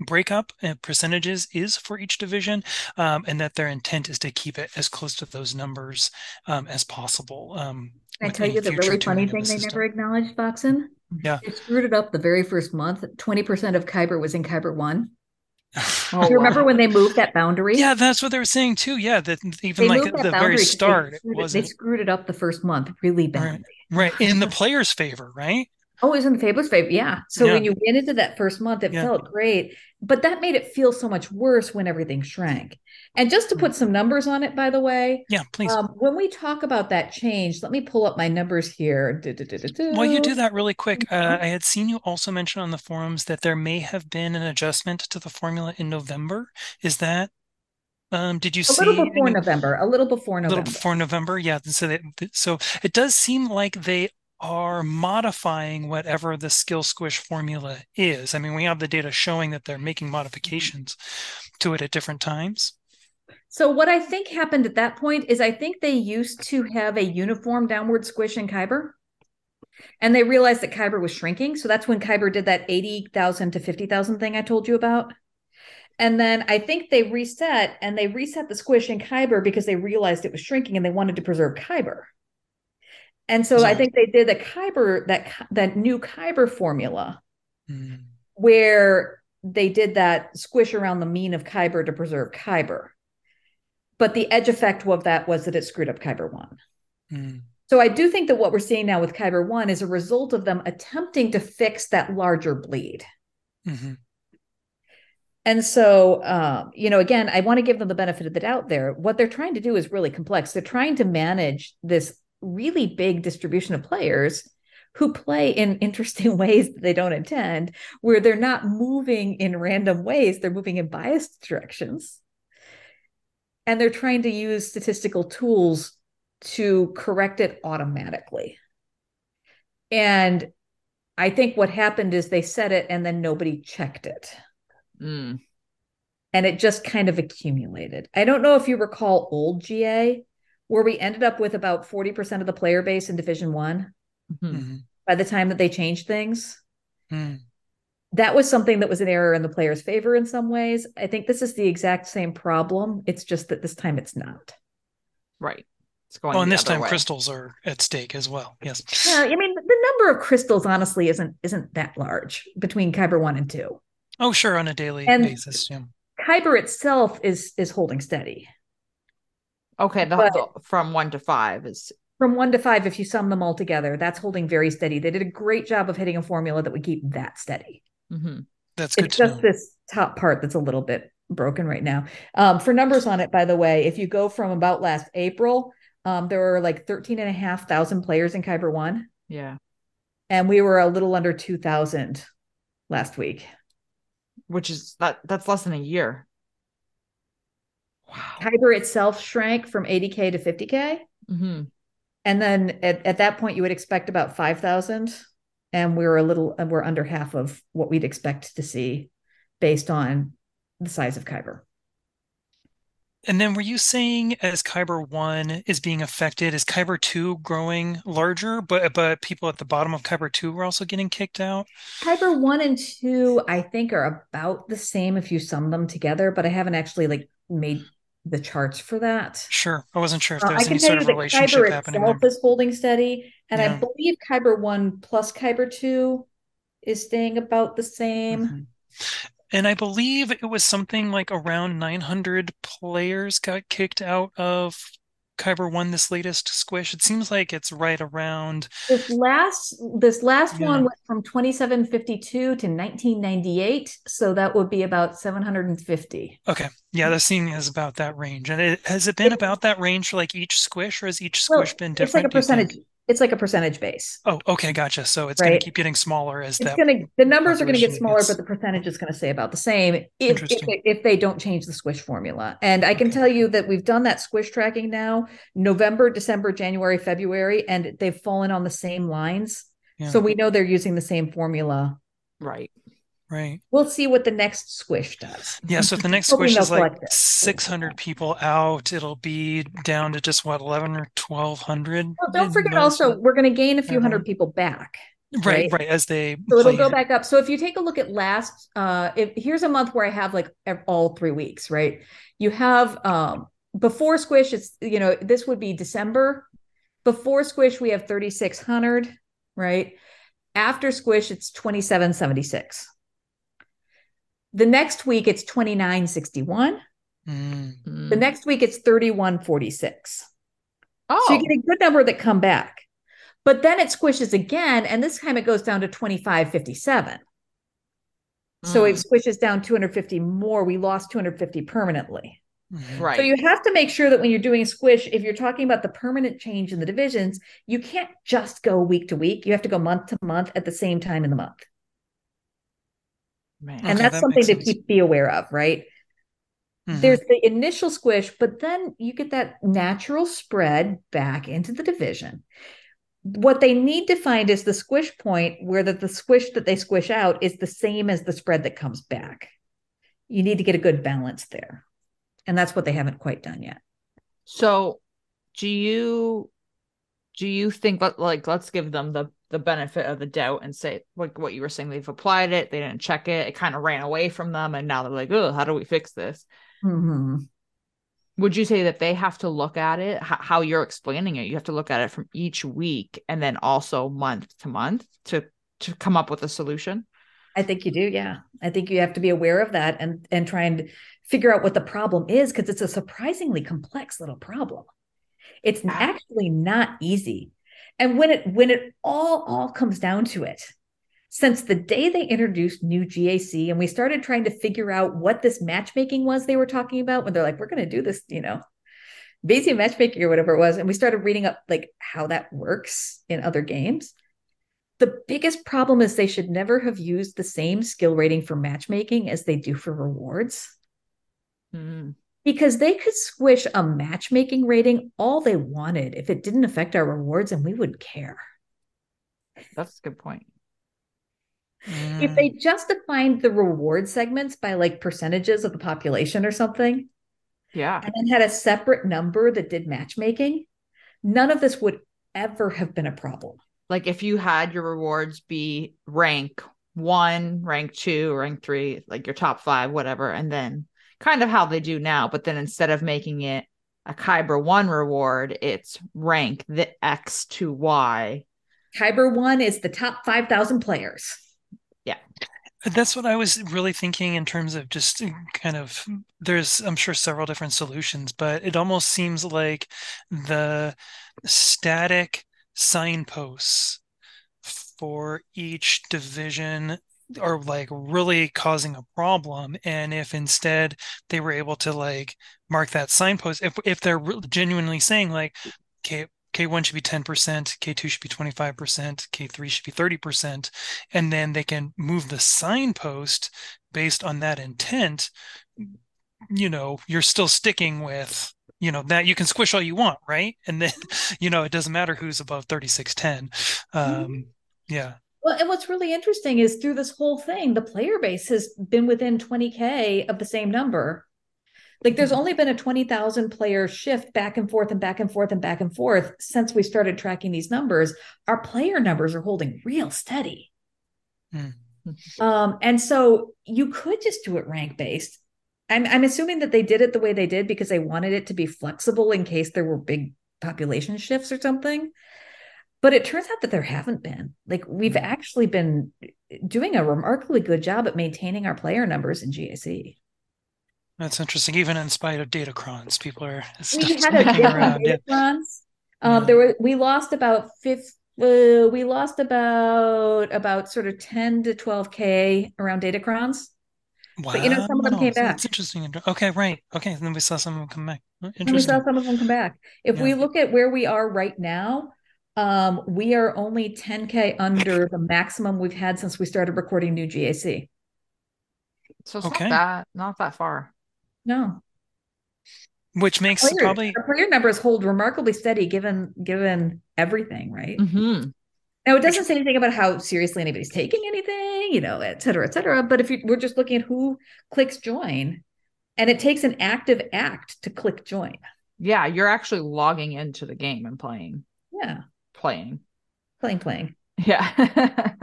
Speaker 1: breakup percentages is for each division um, and that their intent is to keep it as close to those numbers um, as possible. Um,
Speaker 4: Can I tell you the really funny thing the they never acknowledged, Boxen?
Speaker 1: Yeah.
Speaker 4: They screwed it up the very first month. 20% of Kyber was in Kyber 1. Oh, Do you oh, remember wow. when they moved that boundary?
Speaker 1: Yeah, that's what they were saying too. Yeah, that even they like at the very start,
Speaker 4: they screwed, it, they screwed it up the first month really
Speaker 1: bad. Right. right. in the player's favor, right?
Speaker 4: Oh, it was in the Fabulous favor. Yeah. So yeah. when you went into that first month, it yeah. felt great. But that made it feel so much worse when everything shrank. And just to put some numbers on it, by the way.
Speaker 1: Yeah, please. Um,
Speaker 4: when we talk about that change, let me pull up my numbers here.
Speaker 1: While you do that really quick, uh, mm-hmm. I had seen you also mention on the forums that there may have been an adjustment to the formula in November. Is that um, did you
Speaker 4: a
Speaker 1: see
Speaker 4: a little before any, November? A little before November.
Speaker 1: A little before November, yeah. So that, so it does seem like they are modifying whatever the skill squish formula is. I mean, we have the data showing that they're making modifications to it at different times.
Speaker 4: So what I think happened at that point is I think they used to have a uniform downward squish in Kyber. And they realized that Kyber was shrinking. So that's when Kyber did that 80,000 to 50,000 thing I told you about. And then I think they reset and they reset the squish in Kyber because they realized it was shrinking and they wanted to preserve Kyber. And so I think they did the Kyber that that new Kyber formula mm. where they did that squish around the mean of Kyber to preserve Kyber. But the edge effect of that was that it screwed up Kyber 1. Mm. So I do think that what we're seeing now with Kyber 1 is a result of them attempting to fix that larger bleed. Mm-hmm. And so, um, you know, again, I want to give them the benefit of the doubt there. What they're trying to do is really complex. They're trying to manage this really big distribution of players who play in interesting ways that they don't intend, where they're not moving in random ways, they're moving in biased directions. And they're trying to use statistical tools to correct it automatically. And I think what happened is they said it and then nobody checked it. Mm. And it just kind of accumulated. I don't know if you recall old GA, where we ended up with about 40% of the player base in Division One mm-hmm. mm-hmm. by the time that they changed things. Mm. That was something that was an error in the player's favor in some ways. I think this is the exact same problem. It's just that this time it's not.
Speaker 3: Right.
Speaker 1: It's going well, and this time way. crystals are at stake as well. Yes.
Speaker 4: Yeah, I mean the number of crystals honestly isn't isn't that large between Kyber one and two.
Speaker 1: Oh, sure, on a daily and basis. Yeah.
Speaker 4: Kyber itself is is holding steady.
Speaker 3: Okay, the, but, the, from one to five is
Speaker 4: from one to five. If you sum them all together, that's holding very steady. They did a great job of hitting a formula that would keep that steady.
Speaker 1: Mm-hmm. That's good.
Speaker 4: It's just know. this top part that's a little bit broken right now. Um, for numbers on it, by the way, if you go from about last April, um, there were like 13 and a half thousand players in Kyber one.
Speaker 3: Yeah.
Speaker 4: And we were a little under 2000 last week.
Speaker 3: Which is that that's less than a year.
Speaker 4: Wow. Kyber itself shrank from 80K to 50K. Mm-hmm. And then at, at that point, you would expect about 5,000. And we're a little, and we're under half of what we'd expect to see based on the size of Kyber.
Speaker 1: And then were you saying as Kyber 1 is being affected, is Kyber 2 growing larger, but but people at the bottom of Kyber 2 were also getting kicked out?
Speaker 4: Kyber 1 and 2 I think are about the same if you sum them together, but I haven't actually like made the charts for that.
Speaker 1: Sure. I wasn't sure if there was uh, any sort of relationship Kyber happening.
Speaker 4: Itself there. is holding steady. And yeah. I believe Kyber 1 plus Kyber 2 is staying about the same. Mm-hmm.
Speaker 1: And I believe it was something like around 900 players got kicked out of Kyber one this latest squish? It seems like it's right around
Speaker 4: this last this last yeah. one went from 2752 to 1998, so that would be about 750.
Speaker 1: Okay, yeah, the scene is about that range, and it, has it been about that range for like each squish, or has each squish well, been different?
Speaker 4: It's like a percentage it's like a percentage base.
Speaker 1: Oh, okay, gotcha. So it's right? going to keep getting smaller as
Speaker 4: it's going to the numbers are going to get smaller, gets... but the percentage is going to stay about the same if if they, if they, don't change the squish formula. And I can okay. tell you that we've done that squish tracking now, November, December, January, February, and they've fallen on the same lines. Yeah. So we know they're using the same formula.
Speaker 3: Right.
Speaker 1: Right.
Speaker 4: We'll see what the next squish does.
Speaker 1: Yeah. So if the next squish is like 600 people out, it'll be down to just what, 11 or 1200?
Speaker 4: Well, don't forget also, we're going to gain a few uh-huh. hundred people back.
Speaker 1: Right, right, right, As they
Speaker 4: so it'll go it. back up. So if you take a look at last, uh, if here's a month where I have like all three weeks, right? You have um before squish, it's you know this would be December. Before squish, we have 3600, right? After squish, it's 2776. The next week it's 2961. Mm-hmm. The next week it's 3146. Oh. So you get a good number that come back. But then it squishes again, and this time it goes down to 2557. Mm. So it mm. squishes down 250 more. We lost 250 permanently.
Speaker 3: Mm-hmm. Right.
Speaker 4: So you have to make sure that when you're doing a squish, if you're talking about the permanent change in the divisions, you can't just go week to week. You have to go month to month at the same time in the month. Man. And okay, that's that something to keep be aware of, right? Mm-hmm. There's the initial squish, but then you get that natural spread back into the division. what they need to find is the squish point where the, the squish that they squish out is the same as the spread that comes back. You need to get a good balance there. And that's what they haven't quite done yet.
Speaker 3: So do you do you think like let's give them the the benefit of the doubt and say like what you were saying they've applied it they didn't check it it kind of ran away from them and now they're like oh how do we fix this?
Speaker 4: Mm-hmm.
Speaker 3: would you say that they have to look at it h- how you're explaining it? You have to look at it from each week and then also month to month to to come up with a solution?
Speaker 4: I think you do yeah. I think you have to be aware of that and and try and figure out what the problem is because it's a surprisingly complex little problem. It's actually not easy and when it when it all all comes down to it since the day they introduced new GAC and we started trying to figure out what this matchmaking was they were talking about when they're like, we're going to do this, you know, Bayesian matchmaking or whatever it was. And we started reading up like how that works in other games. The biggest problem is they should never have used the same skill rating for matchmaking as they do for rewards.
Speaker 3: Mm.
Speaker 4: Because they could squish a matchmaking rating all they wanted if it didn't affect our rewards and we wouldn't care.
Speaker 3: That's a good point.
Speaker 4: Mm. If they just defined the reward segments by like percentages of the population or something,
Speaker 3: yeah,
Speaker 4: and then had a separate number that did matchmaking, none of this would ever have been a problem.
Speaker 3: Like if you had your rewards be rank one, rank two, rank three, like your top five, whatever, and then kind of how they do now, but then instead of making it a Kyber one reward, it's rank the X to Y.
Speaker 4: Kyber one is the top 5,000 players.
Speaker 3: Yeah.
Speaker 1: That's what I was really thinking in terms of just uh, kind of there's I'm sure several different solutions, but it almost seems like the static signposts for each division are like really causing a problem and if instead they were able to like mark that signpost if if they're genuinely saying like okay K1 should be 10%, K2 should be 25%, K3 should be 30%. And then they can move the signpost based on that intent. You know, you're still sticking with, you know, that you can squish all you want, right? And then, you know, it doesn't matter who's above 3610. Um, mm-hmm. Yeah.
Speaker 4: Well, and what's really interesting is through this whole thing, the player base has been within 20K of the same number like there's only been a 20,000 player shift back and forth and back and forth and back and forth since we started tracking these numbers. Our player numbers are holding real steady. Mm. Um, and so you could just do it rank based. I'm, I'm assuming that they did it the way they did because they wanted it to be flexible in case there were big population shifts or something. But it turns out that there haven't been. Like we've mm. actually been doing a remarkably good job at maintaining our player numbers in GAC.
Speaker 1: That's interesting. Even in spite of datacrons, people are
Speaker 4: we had a around. datacrons. Um, yeah. There were we lost about fifth. Uh, we lost about about sort of ten to twelve k around datacrons. Wow. But you know, some of them came back.
Speaker 1: That's interesting. Okay, right. Okay, and then we saw some of them come back.
Speaker 4: Interesting. And we saw some of them come back. If yeah. we look at where we are right now, um, we are only 10k under the maximum we've had since we started recording new GAC.
Speaker 3: So it's okay. not that not that far.
Speaker 4: No.
Speaker 1: Which makes
Speaker 4: player,
Speaker 1: probably
Speaker 4: our player numbers hold remarkably steady given given everything, right?
Speaker 3: Mm-hmm.
Speaker 4: Now it doesn't say anything about how seriously anybody's taking anything, you know, et cetera, et cetera. But if you, we're just looking at who clicks join, and it takes an active act to click join.
Speaker 3: Yeah, you're actually logging into the game and playing.
Speaker 4: Yeah,
Speaker 3: playing,
Speaker 4: playing, playing.
Speaker 3: Yeah.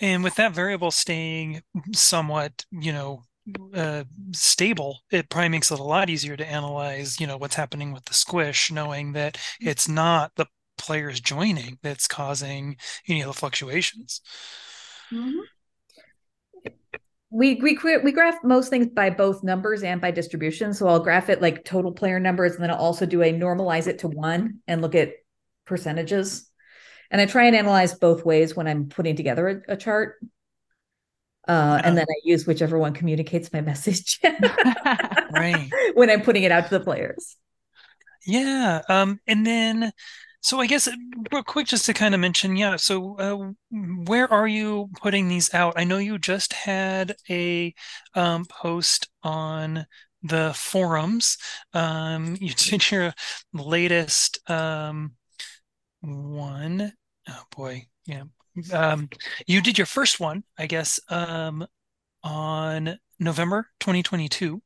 Speaker 1: and with that variable staying somewhat, you know, uh, stable, it probably makes it a lot easier to analyze, you know, what's happening with the squish, knowing that it's not the players joining that's causing any of the fluctuations.
Speaker 4: Mm-hmm. We we we graph most things by both numbers and by distribution. So I'll graph it like total player numbers, and then I'll also do a normalize it to one and look at percentages. And I try and analyze both ways when I'm putting together a, a chart. Uh, and then I use whichever one communicates my message.
Speaker 1: right.
Speaker 4: When I'm putting it out to the players.
Speaker 1: Yeah. Um, and then, so I guess real quick, just to kind of mention, yeah. So, uh, where are you putting these out? I know you just had a um, post on the forums. Um, you did your latest um, one. Oh boy, yeah. Um, you did your first one, I guess, um, on November 2022.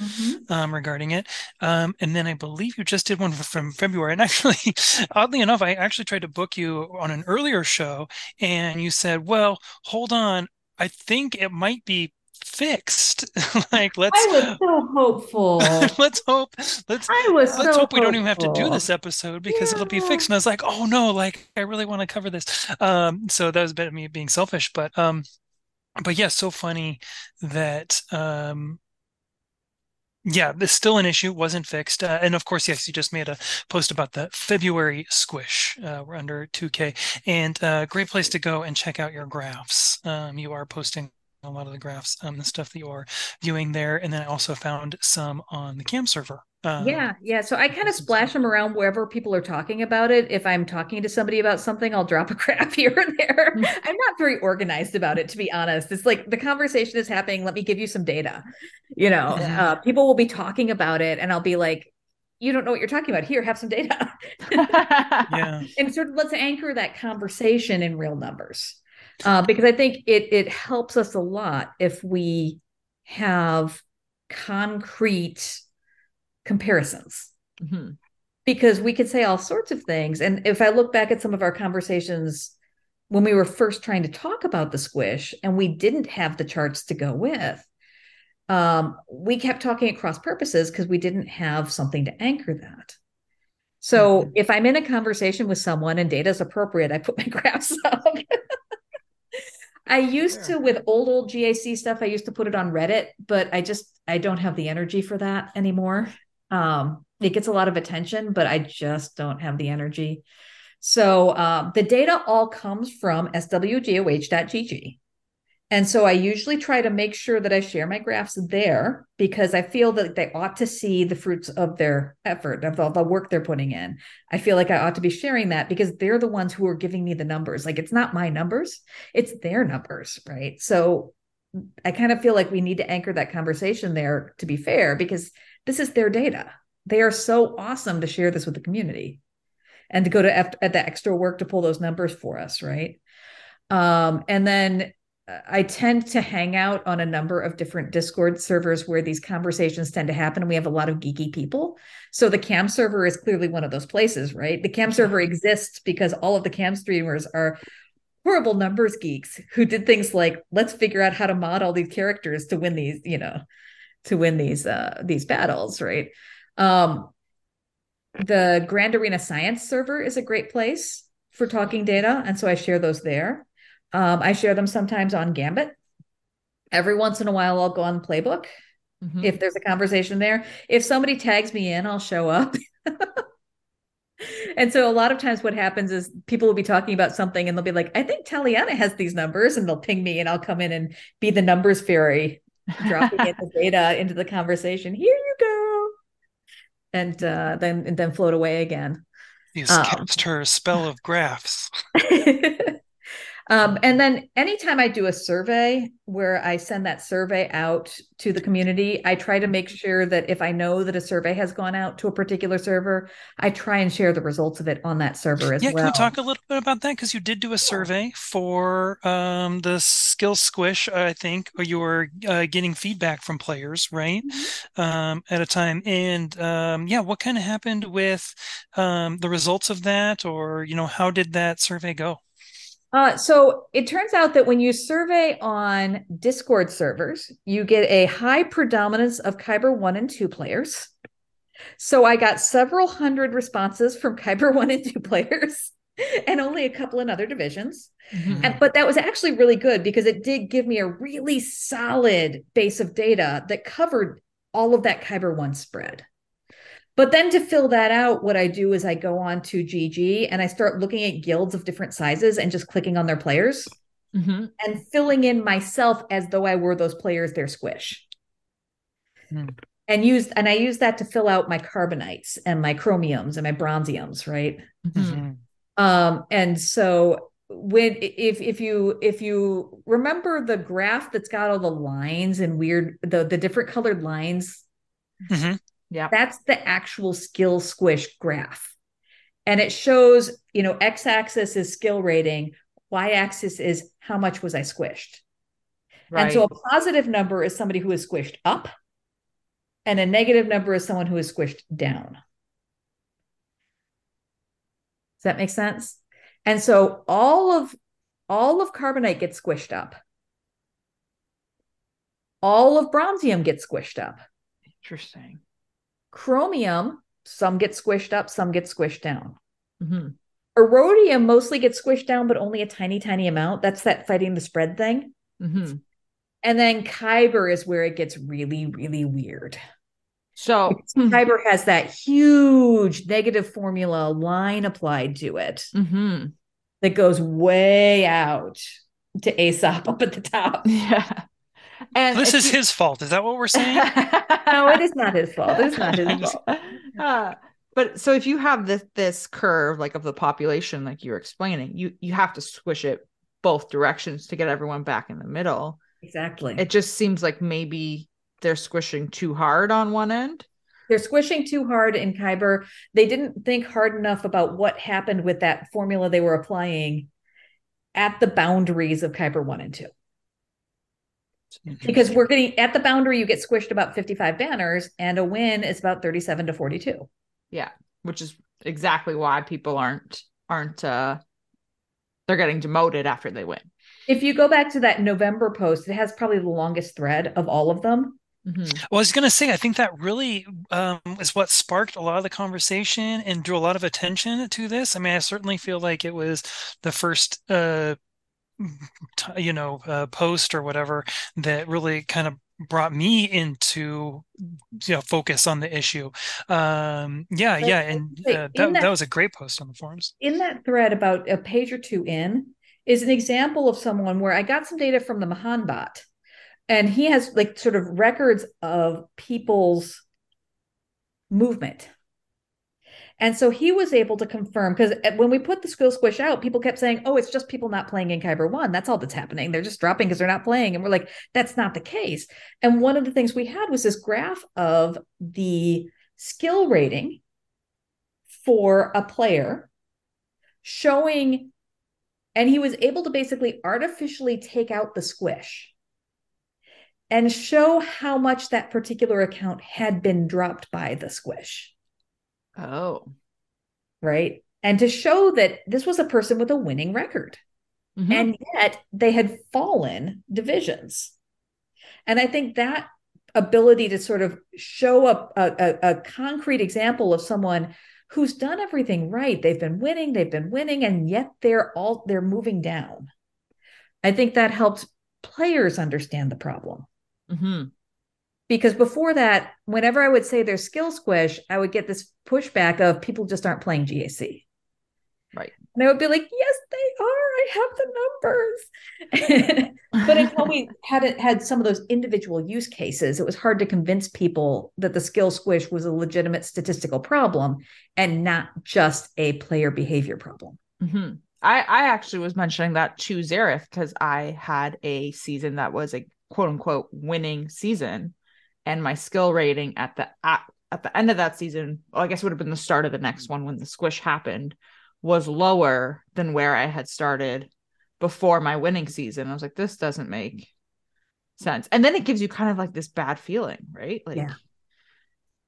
Speaker 1: Mm-hmm. Um, regarding it. Um, and then I believe you just did one from February. And actually, oddly enough, I actually tried to book you on an earlier show, and you said, "Well, hold on, I think it might be fixed. like let's
Speaker 4: I was so hopeful.
Speaker 1: let's hope let's
Speaker 4: I was
Speaker 1: let's
Speaker 4: so
Speaker 1: hope we don't even have to do this episode because yeah. it'll be fixed. And I was like, oh no, like I really want to cover this. Um so that was a bit of me being selfish, but um but yeah, so funny that um yeah, it's still an issue, wasn't fixed. Uh, and of course, yes, you just made a post about the February squish. Uh, we're under 2K. And uh, great place to go and check out your graphs. Um, you are posting a lot of the graphs, um, the stuff that you're viewing there. And then I also found some on the CAM server.
Speaker 4: Um, yeah, yeah. So I kind of splash them around wherever people are talking about it. If I'm talking to somebody about something, I'll drop a graph here and there. Mm-hmm. I'm not very organized about it, to be honest. It's like the conversation is happening. Let me give you some data. You know, uh, people will be talking about it, and I'll be like, you don't know what you're talking about. Here, have some data.
Speaker 1: yeah.
Speaker 4: And sort of let's anchor that conversation in real numbers uh, because I think it it helps us a lot if we have concrete comparisons. Mm-hmm. Because we could say all sorts of things. And if I look back at some of our conversations when we were first trying to talk about the squish and we didn't have the charts to go with, um, we kept talking at cross purposes because we didn't have something to anchor that. So mm-hmm. if I'm in a conversation with someone and data is appropriate, I put my graphs up. I used to with old old GAC stuff. I used to put it on Reddit, but I just I don't have the energy for that anymore. Um, it gets a lot of attention, but I just don't have the energy. So um, the data all comes from swgoh.gg. And so I usually try to make sure that I share my graphs there because I feel that they ought to see the fruits of their effort, of the, the, work they're putting in. I feel like I ought to be sharing that because they're the ones who are giving me the numbers. Like it's not my numbers, it's their numbers, right? So I kind of feel like we need to anchor that conversation there to be fair because this is their data. They are so awesome to share this with the community and to go to F- at the extra work to pull those numbers for us, right? Um, and then I tend to hang out on a number of different Discord servers where these conversations tend to happen. And we have a lot of geeky people. So the cam server is clearly one of those places, right? The cam server exists because all of the cam streamers are horrible numbers geeks who did things like, let's figure out how to mod all these characters to win these, you know, to win these uh these battles, right? Um the Grand Arena Science server is a great place for talking data. And so I share those there. Um, I share them sometimes on Gambit. Every once in a while, I'll go on the playbook mm-hmm. if there's a conversation there. If somebody tags me in, I'll show up. and so a lot of times what happens is people will be talking about something and they'll be like, I think Taliana has these numbers, and they'll ping me and I'll come in and be the numbers fairy, dropping in the data into the conversation. Here you go. And uh, then and then float away again.
Speaker 1: You um, cast her spell of graphs.
Speaker 4: Um, and then anytime I do a survey where I send that survey out to the community, I try to make sure that if I know that a survey has gone out to a particular server, I try and share the results of it on that server as
Speaker 1: yeah,
Speaker 4: well.
Speaker 1: Yeah, can you talk a little bit about that? Because you did do a survey for um, the Skill Squish, I think, or you were uh, getting feedback from players, right? Mm-hmm. Um, at a time. And um, yeah, what kind of happened with um, the results of that? Or, you know, how did that survey go?
Speaker 4: Uh, so it turns out that when you survey on Discord servers, you get a high predominance of Kyber 1 and 2 players. So I got several hundred responses from Kyber 1 and 2 players and only a couple in other divisions. Mm-hmm. And, but that was actually really good because it did give me a really solid base of data that covered all of that Kyber 1 spread. But then to fill that out, what I do is I go on to GG and I start looking at guilds of different sizes and just clicking on their players mm-hmm. and filling in myself as though I were those players, their squish. Mm. And used and I use that to fill out my carbonites and my chromiums and my bronziums, right? Mm-hmm. Um, and so when if if you if you remember the graph that's got all the lines and weird the the different colored lines
Speaker 1: mm-hmm.
Speaker 4: Yeah. That's the actual skill squish graph. and it shows, you know, x axis is skill rating, y axis is how much was I squished. Right. And so a positive number is somebody who is squished up, and a negative number is someone who is squished down. Does that make sense? And so all of all of carbonite gets squished up. All of bronzium gets squished up.
Speaker 3: Interesting.
Speaker 4: Chromium, some get squished up, some get squished down. Mm-hmm. Aurodium mostly gets squished down, but only a tiny, tiny amount. That's that fighting the spread thing. Mm-hmm. And then Kyber is where it gets really, really weird.
Speaker 3: So
Speaker 4: Kyber has that huge negative formula line applied to it mm-hmm. that goes way out to Aesop up at the top.
Speaker 3: Yeah.
Speaker 1: And this is his fault. Is that what we're saying?
Speaker 4: no, it is not his fault. It's not his fault.
Speaker 3: Uh, but so if you have this this curve like of the population, like you're explaining, you you have to squish it both directions to get everyone back in the middle.
Speaker 4: Exactly.
Speaker 3: It just seems like maybe they're squishing too hard on one end.
Speaker 4: They're squishing too hard in Kyber. They didn't think hard enough about what happened with that formula they were applying at the boundaries of Kyber 1 and 2 because we're getting at the boundary you get squished about 55 banners and a win is about 37 to 42
Speaker 3: yeah which is exactly why people aren't aren't uh they're getting demoted after they win
Speaker 4: if you go back to that november post it has probably the longest thread of all of them
Speaker 1: Mm-hmm. Well, I was going to say, I think that really um, is what sparked a lot of the conversation and drew a lot of attention to this. I mean, I certainly feel like it was the first uh, you know uh, post or whatever that really kind of brought me into you know focus on the issue. Um yeah but, yeah and uh, that, that, that was a great post on the forums.
Speaker 4: In that thread about a page or two in is an example of someone where i got some data from the Mhann bot and he has like sort of records of people's movement and so he was able to confirm because eh, when we put the skill squish out, people kept saying, oh, it's just people not playing in Kyber 1. That's all that's happening. They're just dropping because they're not playing. And we're like, that's not the case. And one of the things we had was this graph of the skill rating for a player showing, and he was able to basically artificially take out the squish and show how much that particular account had been dropped by the squish.
Speaker 3: Oh.
Speaker 4: Right. And to show that this was a person with a winning record. Mm-hmm. And yet they had fallen divisions. And I think that ability to sort of show up a, a, a, concrete example of someone who's done everything right. They've been winning, they've been winning, and yet they're all they're moving down. I think that helps players understand the problem. Mm-hmm because before that, whenever I would say there's skill squish, I would get this pushback of people just aren't playing GAC.
Speaker 3: Right.
Speaker 4: And I would be like, yes, they are. I have the numbers. but until we hadn't had some of those individual use cases, it was hard to convince people that the skill squish was a legitimate statistical problem and not just a player behavior problem.
Speaker 3: Mm-hmm. I, I actually was mentioning that to Xaereth because I had a season that was a quote unquote winning season and my skill rating at the at, at the end of that season, well, I guess it would have been the start of the next one when the squish happened, was lower than where I had started before my winning season. I was like, this doesn't make sense. And then it gives you kind of like this bad feeling, right? Like,
Speaker 4: yeah.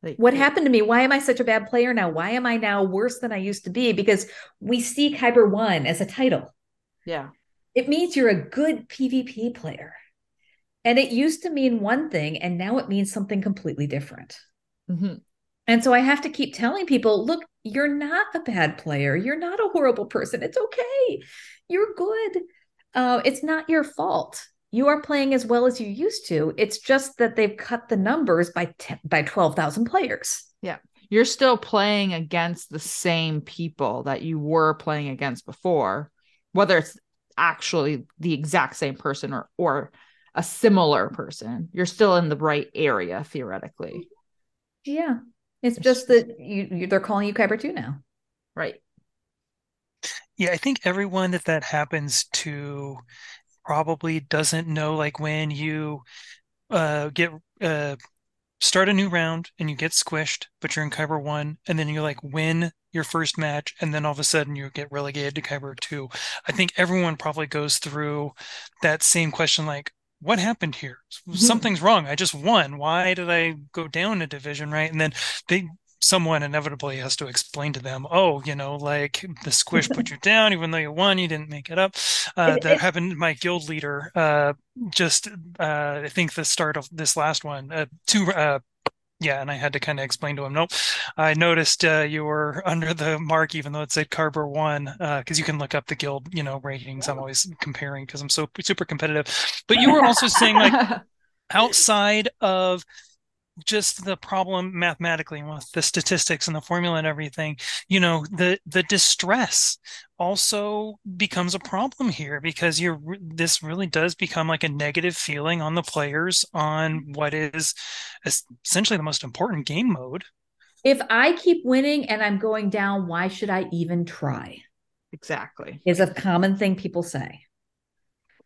Speaker 4: Like, what happened to me? Why am I such a bad player now? Why am I now worse than I used to be? Because we see Kyber One as a title.
Speaker 3: Yeah.
Speaker 4: It means you're a good PvP player. And it used to mean one thing, and now it means something completely different. Mm-hmm. And so I have to keep telling people look, you're not a bad player. You're not a horrible person. It's okay. You're good. Uh, it's not your fault. You are playing as well as you used to. It's just that they've cut the numbers by 10, by 12,000 players.
Speaker 3: Yeah. You're still playing against the same people that you were playing against before, whether it's actually the exact same person or or a similar person. You're still in the right area theoretically.
Speaker 4: Yeah. It's just that you, you they're calling you Kyber 2 now.
Speaker 3: Right.
Speaker 1: Yeah, I think everyone that that happens to probably doesn't know like when you uh get uh start a new round and you get squished, but you're in Kyber 1 and then you like win your first match and then all of a sudden you get relegated to Kyber 2. I think everyone probably goes through that same question like, what happened here? Mm-hmm. Something's wrong. I just won. Why did I go down a division, right? And then they someone inevitably has to explain to them, oh, you know, like the squish put you down, even though you won, you didn't make it up. Uh, that happened. My guild leader, uh, just uh, I think the start of this last one, uh, two uh, yeah, and I had to kind of explain to him, nope, I noticed uh, you were under the mark, even though it said Kyber one, because uh, you can look up the guild, you know, ratings. I'm always comparing because I'm so super competitive. But you were also saying like outside of just the problem mathematically with the statistics and the formula and everything you know the the distress also becomes a problem here because you're this really does become like a negative feeling on the players on what is essentially the most important game mode.
Speaker 4: If i keep winning and i'm going down why should i even try?
Speaker 3: Exactly.
Speaker 4: Is a common thing people say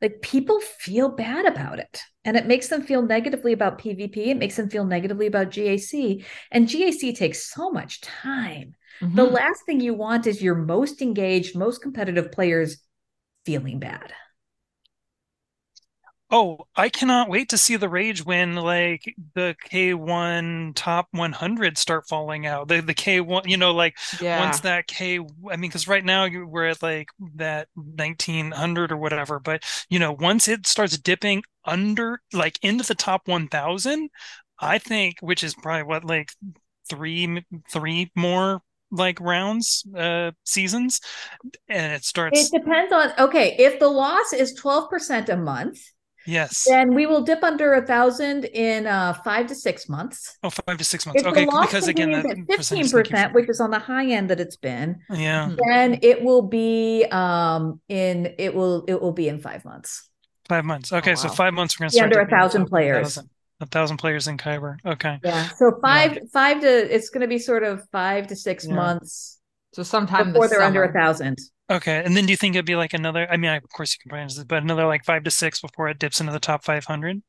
Speaker 4: like people feel bad about it and it makes them feel negatively about pvp it makes them feel negatively about gac and gac takes so much time mm-hmm. the last thing you want is your most engaged most competitive players feeling bad
Speaker 1: Oh, I cannot wait to see the rage when like the K1 top 100 start falling out. The the K1, you know, like yeah. once that K, I mean, because right now we're at like that 1900 or whatever, but you know, once it starts dipping under like into the top 1000, I think, which is probably what like three three more like rounds uh seasons and it starts
Speaker 4: it depends on okay if the loss is 12% a month
Speaker 1: Yes.
Speaker 4: Then we will dip under a thousand in uh, five to six months.
Speaker 1: Oh, five to six months. If okay, because again, that
Speaker 4: fifteen percent, which is on the high end that it's been.
Speaker 1: Yeah.
Speaker 4: Then it will be um in it will it will be in five months.
Speaker 1: Five months. Okay, oh, wow. so five months we're gonna start
Speaker 4: under a thousand players.
Speaker 1: A thousand players in Kyber. Okay.
Speaker 4: Yeah. So five yeah. five to it's gonna be sort of five to six yeah. months.
Speaker 3: So sometime
Speaker 4: before they're summer. under a thousand.
Speaker 1: Okay, and then do you think it'd be like another? I mean, of course you can probably this, but another like five to six before it dips into the top five hundred.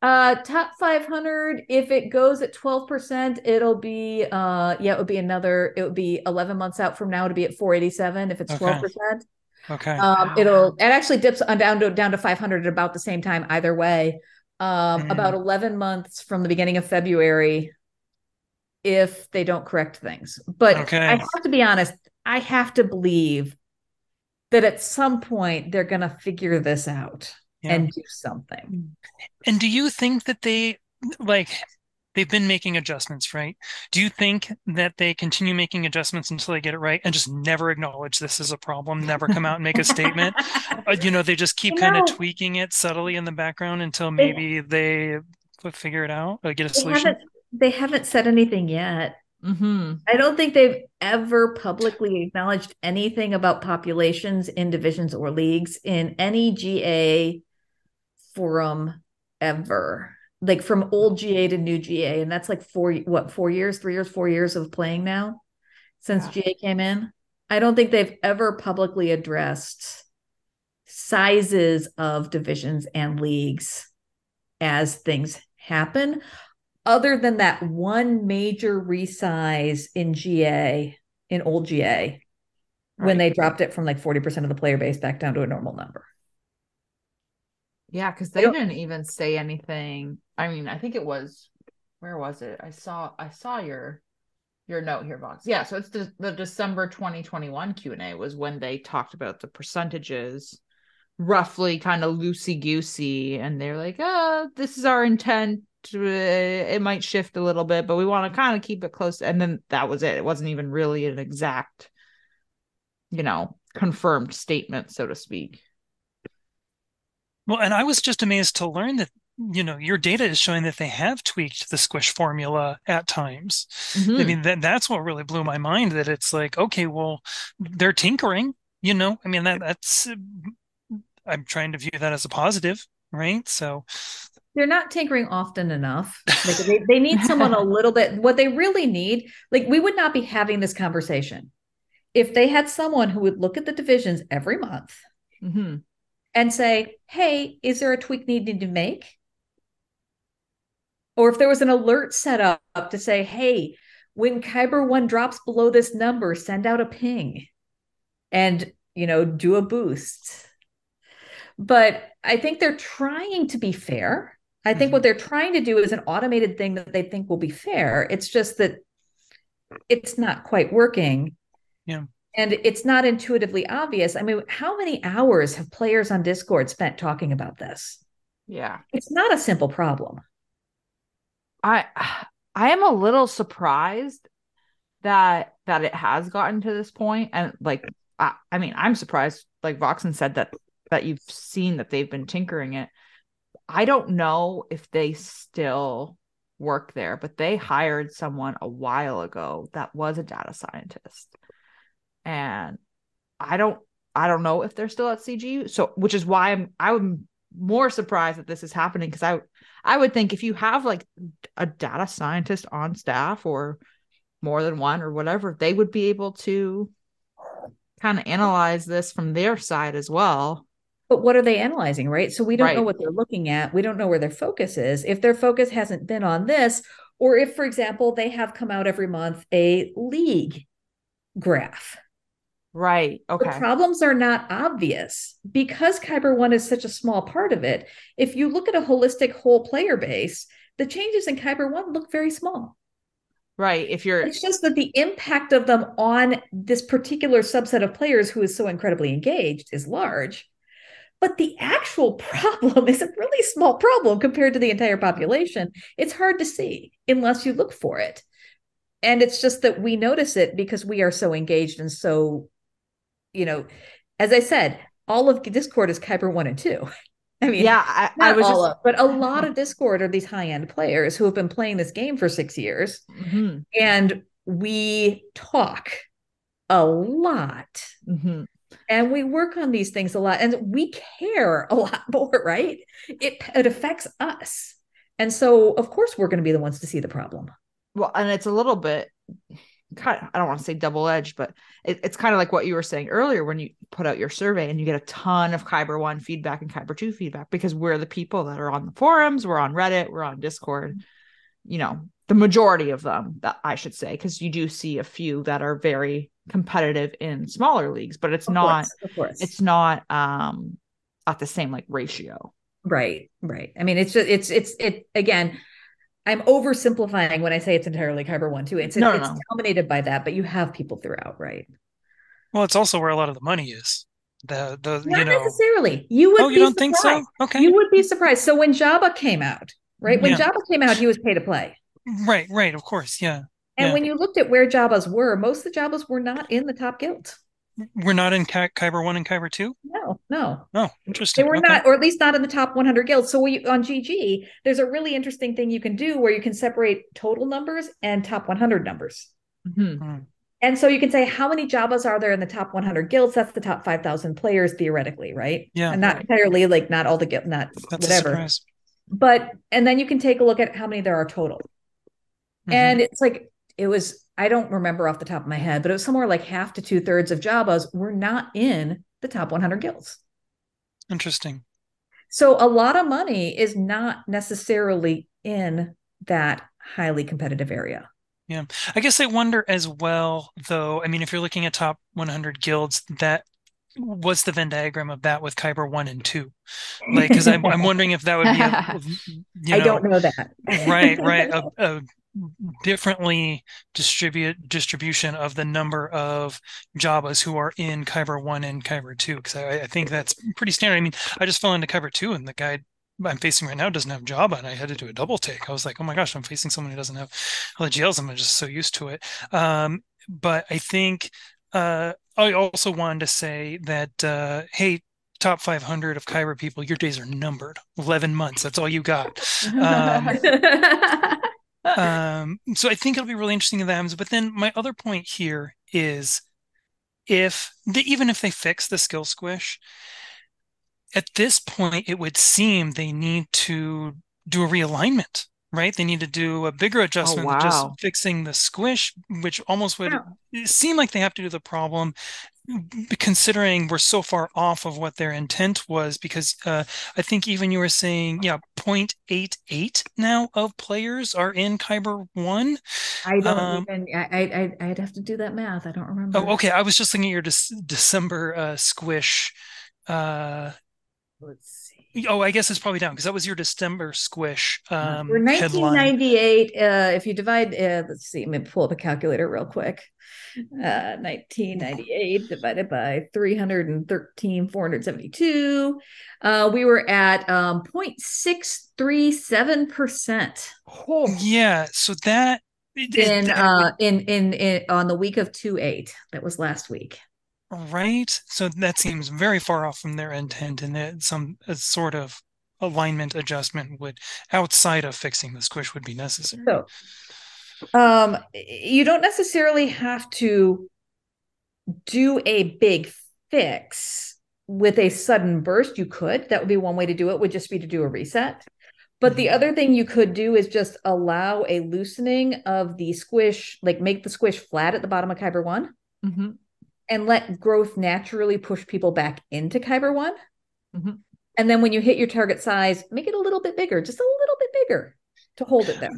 Speaker 4: Uh, top five hundred. If it goes at twelve percent, it'll be uh, yeah, it would be another. It would be eleven months out from now to be at four eighty seven. If it's twelve okay. percent.
Speaker 1: Okay.
Speaker 4: Um, it'll it actually dips on down to down to five hundred at about the same time either way. Um, mm. about eleven months from the beginning of February, if they don't correct things. But okay. I have to be honest. I have to believe that at some point they're going to figure this out yeah. and do something.
Speaker 1: And do you think that they like they've been making adjustments, right? Do you think that they continue making adjustments until they get it right and just never acknowledge this is a problem, never come out and make a statement? uh, you know, they just keep kind of tweaking it subtly in the background until maybe they, they figure it out or get a solution?
Speaker 4: Haven't, they haven't said anything yet.
Speaker 3: Mm-hmm.
Speaker 4: I don't think they've ever publicly acknowledged anything about populations in divisions or leagues in any GA forum ever. Like from old GA to new GA, and that's like four what four years, three years, four years of playing now since yeah. GA came in. I don't think they've ever publicly addressed sizes of divisions and leagues as things happen other than that one major resize in GA, in old GA, right. when they dropped it from like 40% of the player base back down to a normal number.
Speaker 3: Yeah, because they didn't even say anything. I mean, I think it was where was it? I saw I saw your your note here, Vox. Yeah, so it's the, the December 2021 Q&A was when they talked about the percentages roughly kind of loosey goosey and they're like, oh, this is our intent it might shift a little bit, but we want to kind of keep it close. And then that was it. It wasn't even really an exact, you know, confirmed statement, so to speak.
Speaker 1: Well, and I was just amazed to learn that you know your data is showing that they have tweaked the squish formula at times mm-hmm. i mean that that's what really blew my mind that it's like okay well they're tinkering you know i mean that that's i'm trying to view that as a positive right so
Speaker 4: they're not tinkering often enough. Like they, they need someone a little bit. What they really need, like we would not be having this conversation if they had someone who would look at the divisions every month
Speaker 3: mm-hmm.
Speaker 4: and say, "Hey, is there a tweak needed to make?" Or if there was an alert set up to say, "Hey, when Kyber one drops below this number, send out a ping and, you know, do a boost. But I think they're trying to be fair. I think mm-hmm. what they're trying to do is an automated thing that they think will be fair. It's just that it's not quite working.
Speaker 1: Yeah.
Speaker 4: And it's not intuitively obvious. I mean, how many hours have players on Discord spent talking about this?
Speaker 3: Yeah.
Speaker 4: It's not a simple problem.
Speaker 3: I I am a little surprised that that it has gotten to this point and like I, I mean I'm surprised like Voxen said that that you've seen that they've been tinkering it. I don't know if they still work there, but they hired someone a while ago that was a data scientist. And I don't I don't know if they're still at CGU. So which is why I'm I'm more surprised that this is happening because I I would think if you have like a data scientist on staff or more than one or whatever, they would be able to kind of analyze this from their side as well
Speaker 4: but what are they analyzing, right? So we don't right. know what they're looking at. We don't know where their focus is. If their focus hasn't been on this, or if, for example, they have come out every month a league graph.
Speaker 3: Right. Okay.
Speaker 4: The problems are not obvious because Kyber One is such a small part of it. If you look at a holistic whole player base, the changes in Kyber One look very small.
Speaker 3: Right. If you're
Speaker 4: it's just that the impact of them on this particular subset of players who is so incredibly engaged is large. But the actual problem is a really small problem compared to the entire population. It's hard to see unless you look for it. And it's just that we notice it because we are so engaged and so, you know, as I said, all of Discord is Kyber 1 and 2. I mean,
Speaker 3: yeah, I, I was
Speaker 4: all just... of, but a lot of Discord are these high end players who have been playing this game for six years. Mm-hmm. And we talk a lot. Mm-hmm and we work on these things a lot and we care a lot more right? It it affects us. And so of course we're going to be the ones to see the problem.
Speaker 3: Well and it's a little bit kind of, i don't want to say double edged but it, it's kind of like what you were saying earlier when you put out your survey and you get a ton of kyber 1 feedback and kyber 2 feedback because we're the people that are on the forums we're on reddit we're on discord mm-hmm. you know the majority of them that i should say because you do see a few that are very competitive in smaller leagues, but it's of not course, of course. it's not um at the same like ratio.
Speaker 4: Right, right. I mean, it's just it's it's it again. I'm oversimplifying when I say it's entirely Kyber one too. It's no, it's no. dominated by that, but you have people throughout, right?
Speaker 1: Well, it's also where a lot of the money is. The the
Speaker 4: not
Speaker 1: you know
Speaker 4: necessarily. You would.
Speaker 1: Oh, you don't surprised. think so? Okay.
Speaker 4: You would be surprised. So when Jabba came out, right? When yeah. Jabba came out, he was pay to play.
Speaker 1: Right, right. Of course, yeah.
Speaker 4: And yeah. when you looked at where Jabbas were, most of the Jabbas were not in the top guilds.
Speaker 1: We're not in Ky- Kyber one and Kyber two.
Speaker 4: No, no.
Speaker 1: no. interesting.
Speaker 4: They were okay. not, or at least not in the top 100 guilds. So we, on GG, there's a really interesting thing you can do where you can separate total numbers and top 100 numbers. Mm-hmm. Mm. And so you can say how many Jabbas are there in the top 100 guilds? That's the top 5,000 players theoretically, right?
Speaker 1: Yeah.
Speaker 4: And not entirely like not all the guild, not That's whatever. But and then you can take a look at how many there are total. Mm-hmm. And it's like it was I don't remember off the top of my head, but it was somewhere like half to two thirds of Jabbas were not in the top 100 guilds.
Speaker 1: Interesting.
Speaker 4: So a lot of money is not necessarily in that highly competitive area.
Speaker 1: Yeah. I guess I wonder as well, though. I mean, if you're looking at top 100 guilds, that what's the Venn diagram of that with Kyber one and two? Like, because I'm, I'm wondering if that would be, a,
Speaker 4: you know, I don't know that.
Speaker 1: right, right. A, a, differently distribute distribution of the number of Jabbas who are in Kyber one and Kyber two because I, I, think that's pretty standard. I mean, I just fell into Kyber two and the guy I'm facing right now doesn't have Jabba, and I had to do a double take. I was like, oh my gosh, I'm facing someone who doesn't have all the GLs. I'm just so used to it. Um, but I think uh, I also wanted to say that uh, hey, top 500 of Kyber people, your days are numbered. 11 months. That's all you got. Um, um, so I think it'll be really interesting if that happens. But then my other point here is if the, even if they fix the skill squish, at this point it would seem they need to do a realignment, right? They need to do a bigger oh, adjustment oh, wow. just fixing the squish, which almost would yeah. seem like they have to do the problem considering we're so far off of what their intent was because uh, i think even you were saying yeah 0.88 now of players are in Kyber one.
Speaker 4: I don't um, even. I, I I'd have to do that math. I don't remember.
Speaker 1: Oh, okay. I was just looking at your De- December uh, squish. Uh,
Speaker 4: Let's.
Speaker 1: Oh, I guess it's probably down because that was your December squish. Um,
Speaker 4: We're 1998. Uh, if you divide, uh, let's see, let me pull up a calculator real quick. Uh, 1998 divided by 313, 472. Uh, we were at um, 0.637%.
Speaker 1: Oh, yeah. So that
Speaker 4: in uh in, in in on the week of 2 8 that was last week
Speaker 1: Right. So that seems very far off from their intent, and that some sort of alignment adjustment would, outside of fixing the squish, would be necessary.
Speaker 4: So, um, you don't necessarily have to do a big fix with a sudden burst. You could. That would be one way to do it. Would just be to do a reset. But the mm-hmm. other thing you could do is just allow a loosening of the squish, like make the squish flat at the bottom of Kyber one. Mm-hmm and let growth naturally push people back into Kyber one. Mm-hmm. And then when you hit your target size, make it a little bit bigger, just a little bit bigger to hold it there.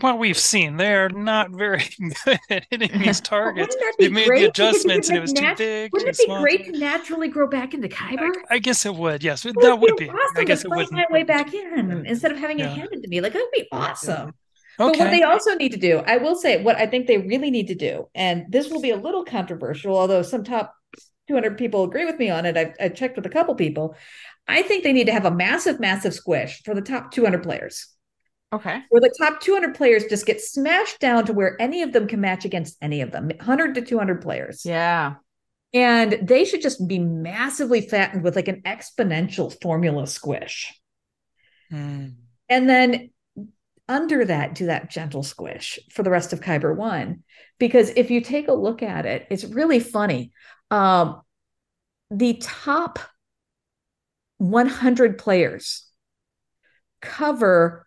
Speaker 1: What we've seen, they're not very good at hitting these targets. they made great? the adjustments and it was nat- too big.
Speaker 4: Wouldn't
Speaker 1: too
Speaker 4: it be small. great to naturally grow back into Kyber?
Speaker 1: I, I guess it would. Yes, that would, would be. Awesome I guess it would.
Speaker 4: My way back in instead of having yeah. it handed to me, like that would be awesome. Okay. But what they also need to do, I will say, what I think they really need to do, and this will be a little controversial, although some top 200 people agree with me on it. I've, I've checked with a couple people. I think they need to have a massive, massive squish for the top 200 players.
Speaker 3: Okay.
Speaker 4: Where the top 200 players just get smashed down to where any of them can match against any of them 100 to 200 players.
Speaker 3: Yeah.
Speaker 4: And they should just be massively fattened with like an exponential formula squish. Mm. And then under that do that gentle squish for the rest of Kyber 1 because if you take a look at it it's really funny. Um, the top 100 players cover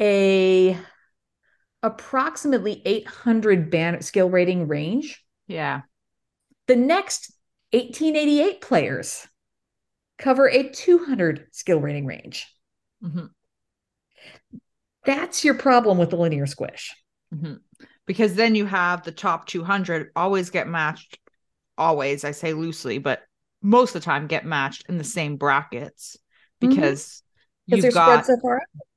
Speaker 4: a approximately 800 ban skill rating range.
Speaker 3: Yeah.
Speaker 4: The next 1888 players cover a 200 skill rating range. Mm-hmm. That's your problem with the linear squish.
Speaker 3: Mm-hmm. Because then you have the top 200 always get matched. Always, I say loosely, but most of the time get matched in the same brackets mm-hmm. because mm-hmm. you've got so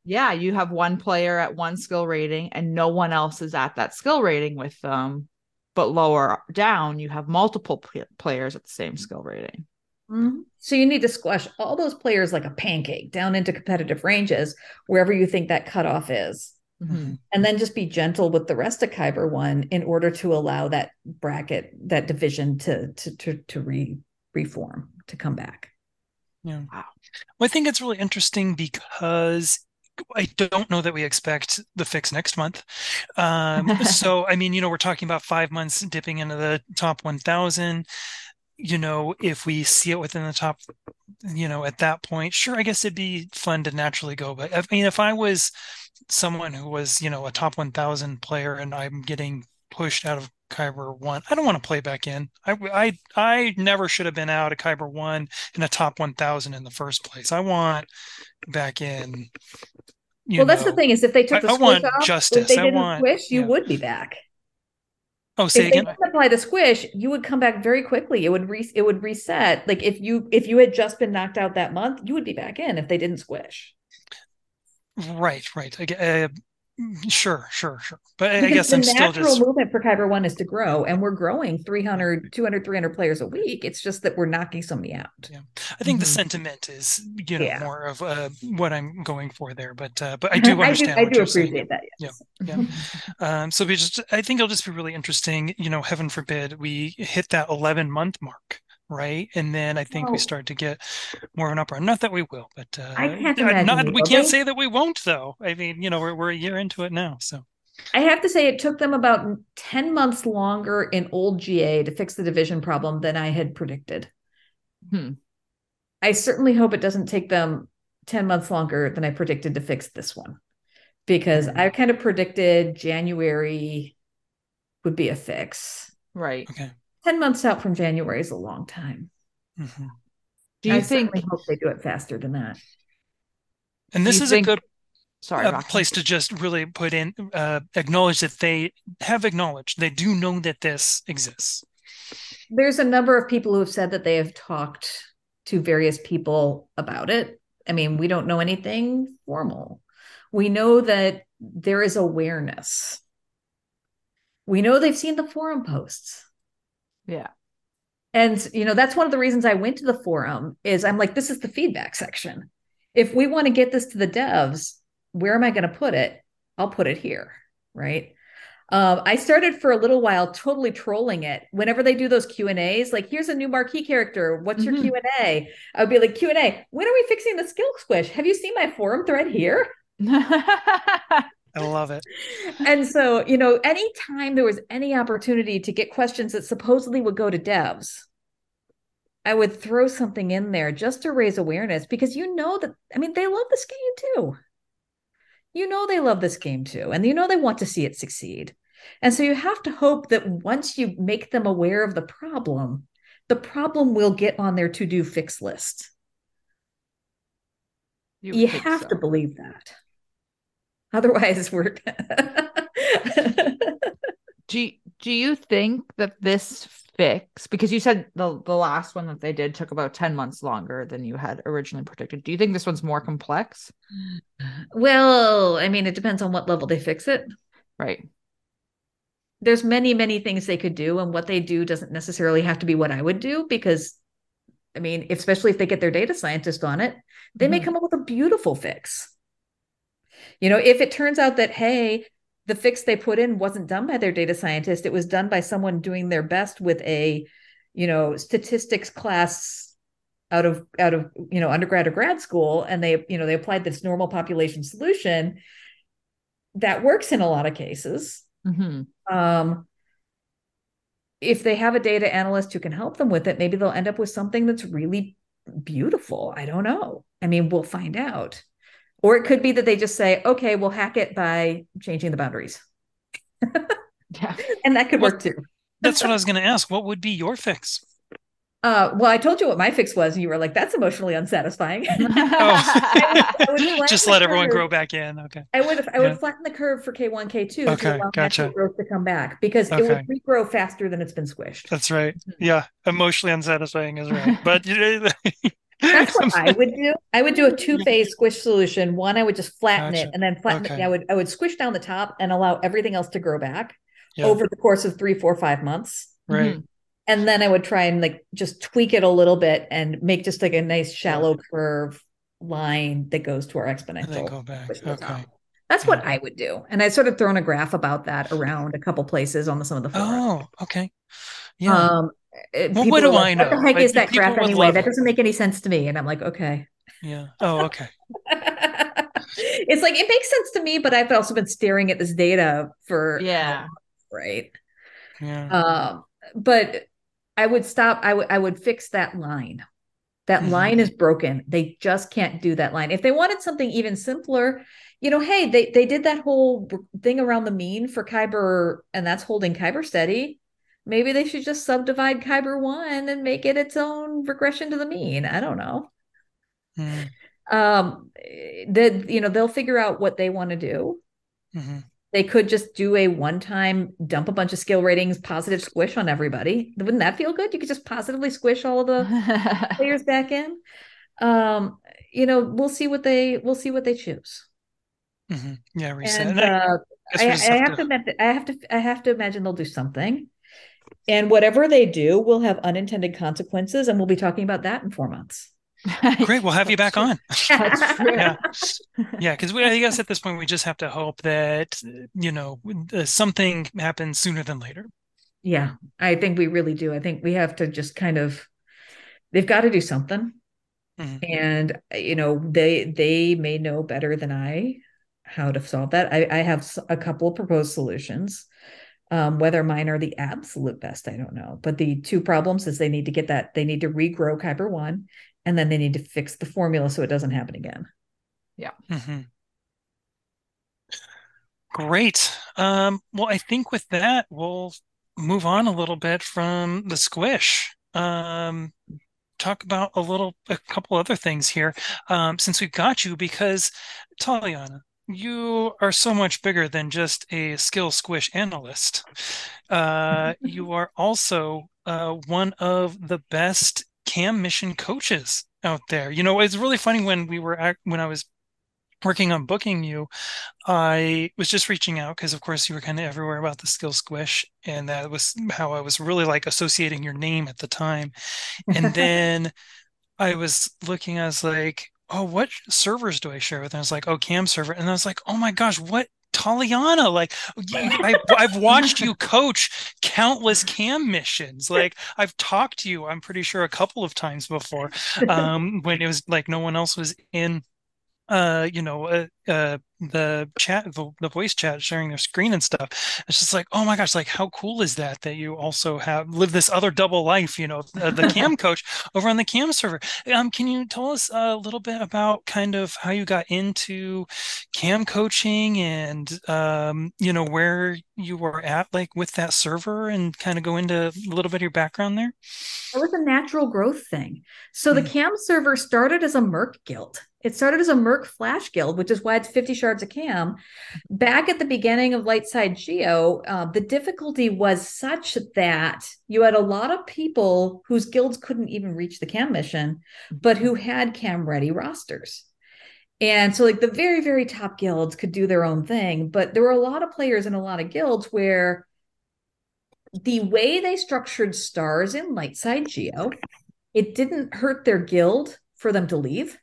Speaker 3: yeah, you have one player at one skill rating and no one else is at that skill rating with them. But lower down, you have multiple p- players at the same skill rating.
Speaker 4: Mm-hmm. So you need to squash all those players like a pancake down into competitive ranges wherever you think that cutoff is. Mm-hmm. And then just be gentle with the rest of Kyber one in order to allow that bracket, that division to to to to re reform, to come back.
Speaker 1: Yeah. Wow. Well, I think it's really interesting because I don't know that we expect the fix next month. Um, so, I mean, you know, we're talking about five months dipping into the top 1000 you know, if we see it within the top, you know, at that point, sure, I guess it'd be fun to naturally go. But I mean, if I was someone who was, you know, a top 1000 player and I'm getting pushed out of Kyber one, I don't want to play back in. I, I, I never should have been out of Kyber one in a top 1000 in the first place. I want back in.
Speaker 4: well, know, that's the thing is if they took the I, I want off, justice. If they didn't I want, squish, you yeah. would be back.
Speaker 1: Oh, say
Speaker 4: if
Speaker 1: again.
Speaker 4: They apply the squish, you would come back very quickly. It would re- it would reset. Like if you if you had just been knocked out that month, you would be back in if they didn't squish.
Speaker 1: Right, right. Uh, Sure, sure, sure. But because I guess the I'm
Speaker 4: natural
Speaker 1: still just
Speaker 4: movement for Kyber One is to grow, and we're growing 300, 200, 300 players a week. It's just that we're knocking so many out.
Speaker 1: Yeah, I think mm-hmm. the sentiment is you know yeah. more of uh, what I'm going for there, but uh, but I do understand.
Speaker 4: I do,
Speaker 1: I do
Speaker 4: appreciate
Speaker 1: saying.
Speaker 4: that. Yes.
Speaker 1: Yeah, yeah. um, so we just, I think it'll just be really interesting. You know, heaven forbid we hit that 11 month mark right? And then I think oh. we start to get more of an uproar. Not that we will, but uh,
Speaker 4: I can't imagine.
Speaker 1: Not, we can't say that we won't, though. I mean, you know, we're we're a year into it now, so.
Speaker 4: I have to say, it took them about ten months longer in old GA to fix the division problem than I had predicted. Hmm. I certainly hope it doesn't take them ten months longer than I predicted to fix this one, because mm-hmm. I kind of predicted January would be a fix.
Speaker 3: Right.
Speaker 1: Okay.
Speaker 4: 10 months out from January is a long time. Mm-hmm.
Speaker 3: Do you I think
Speaker 4: hope they do it faster than that?
Speaker 1: And this is think... a good sorry a place to just really put in uh, acknowledge that they have acknowledged they do know that this exists
Speaker 4: there's a number of people who have said that they have talked to various people about it i mean we don't know anything formal we know that there is awareness we know they've seen the forum posts
Speaker 3: yeah
Speaker 4: and you know that's one of the reasons i went to the forum is i'm like this is the feedback section if we want to get this to the devs where am I going to put it? I'll put it here, right? Um, I started for a little while totally trolling it. Whenever they do those Q and A's, like here's a new marquee character. What's mm-hmm. your Q and A? I would be like Q and A. When are we fixing the skill squish? Have you seen my forum thread here?
Speaker 1: I love it.
Speaker 4: And so, you know, anytime there was any opportunity to get questions that supposedly would go to devs, I would throw something in there just to raise awareness because you know that I mean they love this game too you know they love this game too and you know they want to see it succeed and so you have to hope that once you make them aware of the problem the problem will get on their to-do fix list you, you have so. to believe that otherwise we're
Speaker 3: do, do you think that this fix because you said the the last one that they did took about 10 months longer than you had originally predicted. Do you think this one's more complex?
Speaker 4: Well i mean it depends on what level they fix it.
Speaker 3: Right.
Speaker 4: There's many many things they could do and what they do doesn't necessarily have to be what i would do because i mean especially if they get their data scientist on it they mm-hmm. may come up with a beautiful fix you know if it turns out that hey the fix they put in wasn't done by their data scientist it was done by someone doing their best with a you know statistics class out of out of you know undergrad or grad school and they you know they applied this normal population solution that works in a lot of cases. Mm-hmm. um, if they have a data analyst who can help them with it maybe they'll end up with something that's really beautiful. I don't know. I mean we'll find out or it could be that they just say, okay, we'll hack it by changing the boundaries. yeah. And that could work too.
Speaker 1: That's what I was going to ask. What would be your fix?
Speaker 4: Uh, well, I told you what my fix was, and you were like, "That's emotionally unsatisfying." oh.
Speaker 1: I would, I would Just let everyone grow back in. Okay.
Speaker 4: I would I would yeah. flatten the curve for K one K two
Speaker 1: okay, to allow gotcha.
Speaker 4: growth to come back because okay. it would regrow faster than it's been squished.
Speaker 1: That's right. Mm-hmm. Yeah, emotionally unsatisfying is right, but
Speaker 4: that's what I would do. I would do a two-phase squish solution. One, I would just flatten gotcha. it and then flatten okay. it. I would I would squish down the top and allow everything else to grow back yeah. over the course of three, four, five months.
Speaker 1: Right. Mm-hmm.
Speaker 4: And then I would try and like just tweak it a little bit and make just like a nice shallow curve line that goes to our exponential.
Speaker 1: go back. Okay.
Speaker 4: That's what I would do. And I sort of thrown a graph about that around a couple places on the, some of the
Speaker 1: forums. Oh, okay.
Speaker 4: Yeah. Um, well, what do like, I know? What the heck like, is that graph anyway? That doesn't make any sense to me. And I'm like, okay.
Speaker 1: Yeah. Oh, okay.
Speaker 4: it's like it makes sense to me, but I've also been staring at this data for
Speaker 3: yeah,
Speaker 4: right.
Speaker 1: Yeah.
Speaker 4: Um, but I would stop. I would I would fix that line. That mm-hmm. line is broken. They just can't do that line. If they wanted something even simpler, you know, hey, they they did that whole thing around the mean for Kyber, and that's holding Kyber steady maybe they should just subdivide Kyber one and make it its own regression to the mean. I don't know. Mm. Um, that you know they'll figure out what they want to do. Mm-hmm. They could just do a one-time dump a bunch of skill ratings, positive squish on everybody. Wouldn't that feel good? You could just positively squish all of the players back in. Um, you know, we'll see what they we'll see what they choose.
Speaker 1: Mm-hmm. Yeah, reset. And, uh,
Speaker 4: I, I, I, have to I have to I have to imagine they'll do something. And whatever they do will have unintended consequences. And we'll be talking about that in four months.
Speaker 1: Great. We'll have you back on. yeah. Yeah. Because we, I guess at this point, we just have to hope that, you know, something happens sooner than later.
Speaker 4: Yeah. I think we really do. I think we have to just kind of, they've got to do something. Mm-hmm. And, you know, they, they may know better than I how to solve that. I, I have a couple of proposed solutions. Um, whether mine are the absolute best, I don't know. But the two problems is they need to get that, they need to regrow Kyber one, and then they need to fix the formula so it doesn't happen again.
Speaker 3: Yeah.
Speaker 1: Mm-hmm. Great. Um, well, I think with that, we'll move on a little bit from the squish. Um, talk about a little, a couple other things here, um, since we've got you, because Taliana, you are so much bigger than just a skill squish analyst. Uh, you are also uh, one of the best cam mission coaches out there. You know, it's really funny when we were at, when I was working on booking you, I was just reaching out because, of course, you were kind of everywhere about the skill squish, and that was how I was really like associating your name at the time. And then I was looking, I was like, oh, what servers do I share with? And I was like, oh, Cam server, and I was like, oh my gosh, what Taliana, like I, I've watched you coach countless cam missions. Like I've talked to you, I'm pretty sure a couple of times before, um, when it was like no one else was in uh, you know, uh, uh, the chat, the, the voice chat, sharing their screen and stuff. It's just like, oh my gosh, like how cool is that that you also have live this other double life, you know, the, the cam coach over on the cam server. Um, can you tell us a little bit about kind of how you got into cam coaching and um, you know, where you were at like with that server and kind of go into a little bit of your background there?
Speaker 4: It was a natural growth thing. So mm-hmm. the cam server started as a Merc guild. It started as a Merc Flash Guild, which is why it's 50 shards of cam. Back at the beginning of Lightside Geo, uh, the difficulty was such that you had a lot of people whose guilds couldn't even reach the cam mission, but who had cam ready rosters. And so, like, the very, very top guilds could do their own thing, but there were a lot of players in a lot of guilds where the way they structured stars in Lightside Geo, it didn't hurt their guild for them to leave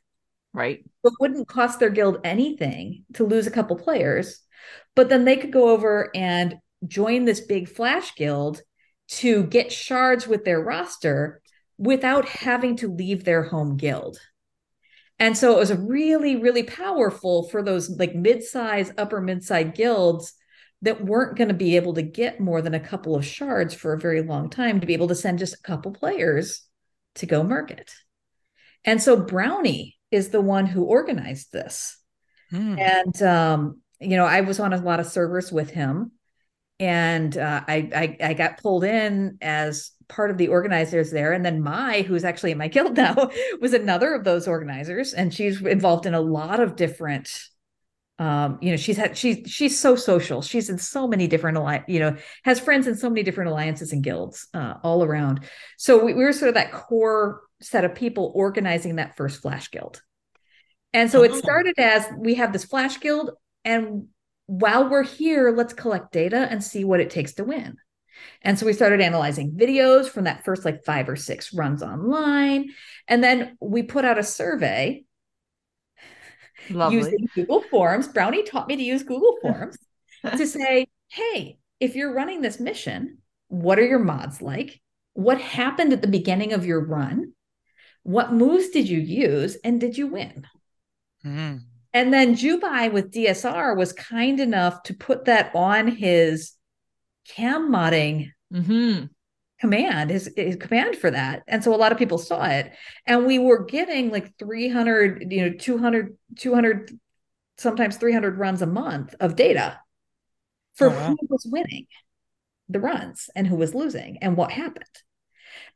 Speaker 3: right?
Speaker 4: But wouldn't cost their guild anything to lose a couple players, but then they could go over and join this big Flash guild to get shards with their roster without having to leave their home guild. And so it was really, really powerful for those like mid-size, upper mid-size guilds that weren't going to be able to get more than a couple of shards for a very long time to be able to send just a couple players to go merc it. And so Brownie is the one who organized this. Mm. And um, you know, I was on a lot of servers with him, and uh, I, I I got pulled in as part of the organizers there. And then Mai, who's actually in my guild now, was another of those organizers, and she's involved in a lot of different. Um, you know, she's had she's she's so social. She's in so many different alli- you know, has friends in so many different alliances and guilds uh, all around. So we, we were sort of that core set of people organizing that first Flash Guild. And so oh. it started as we have this Flash Guild, and while we're here, let's collect data and see what it takes to win. And so we started analyzing videos from that first like five or six runs online. And then we put out a survey Lovely. using Google Forms. Brownie taught me to use Google Forms to say, hey, if you're running this mission, what are your mods like? What happened at the beginning of your run? What moves did you use and did you win? Mm-hmm. And then Jubai with DSR was kind enough to put that on his cam modding mm-hmm. command, his, his command for that. And so a lot of people saw it. And we were getting like 300, you know, 200, 200, sometimes 300 runs a month of data for oh, wow. who was winning the runs and who was losing and what happened.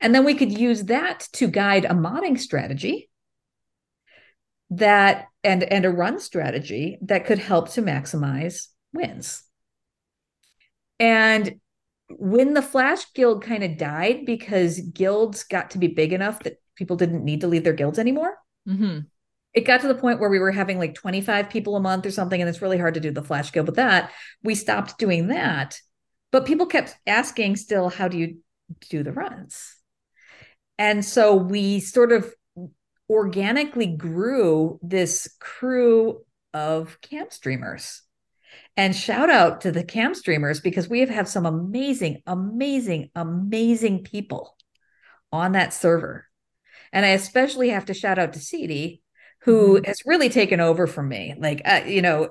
Speaker 4: And then we could use that to guide a modding strategy that and and a run strategy that could help to maximize wins. And when the Flash Guild kind of died because guilds got to be big enough that people didn't need to leave their guilds anymore, mm-hmm. it got to the point where we were having like 25 people a month or something, and it's really hard to do the Flash Guild with that. We stopped doing that, but people kept asking still, how do you do the runs? And so we sort of organically grew this crew of cam streamers. And shout out to the cam streamers because we have had some amazing, amazing, amazing people on that server. And I especially have to shout out to CD, who mm-hmm. has really taken over from me. Like, uh, you know,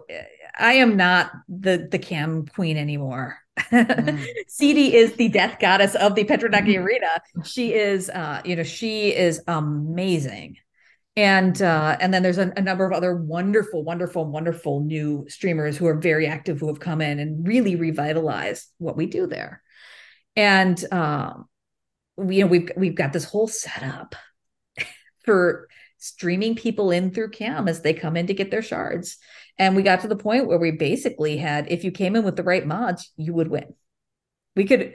Speaker 4: I am not the the cam queen anymore. Mm. CD is the death goddess of the Petranaki mm-hmm. arena. She is, uh, you know, she is amazing and uh, and then there's a, a, number of other wonderful, wonderful, wonderful new streamers who are very active who have come in and really revitalized what we do there. And um, we, you know, we've we've got this whole setup for streaming people in through cam as they come in to get their shards and we got to the point where we basically had if you came in with the right mods you would win we could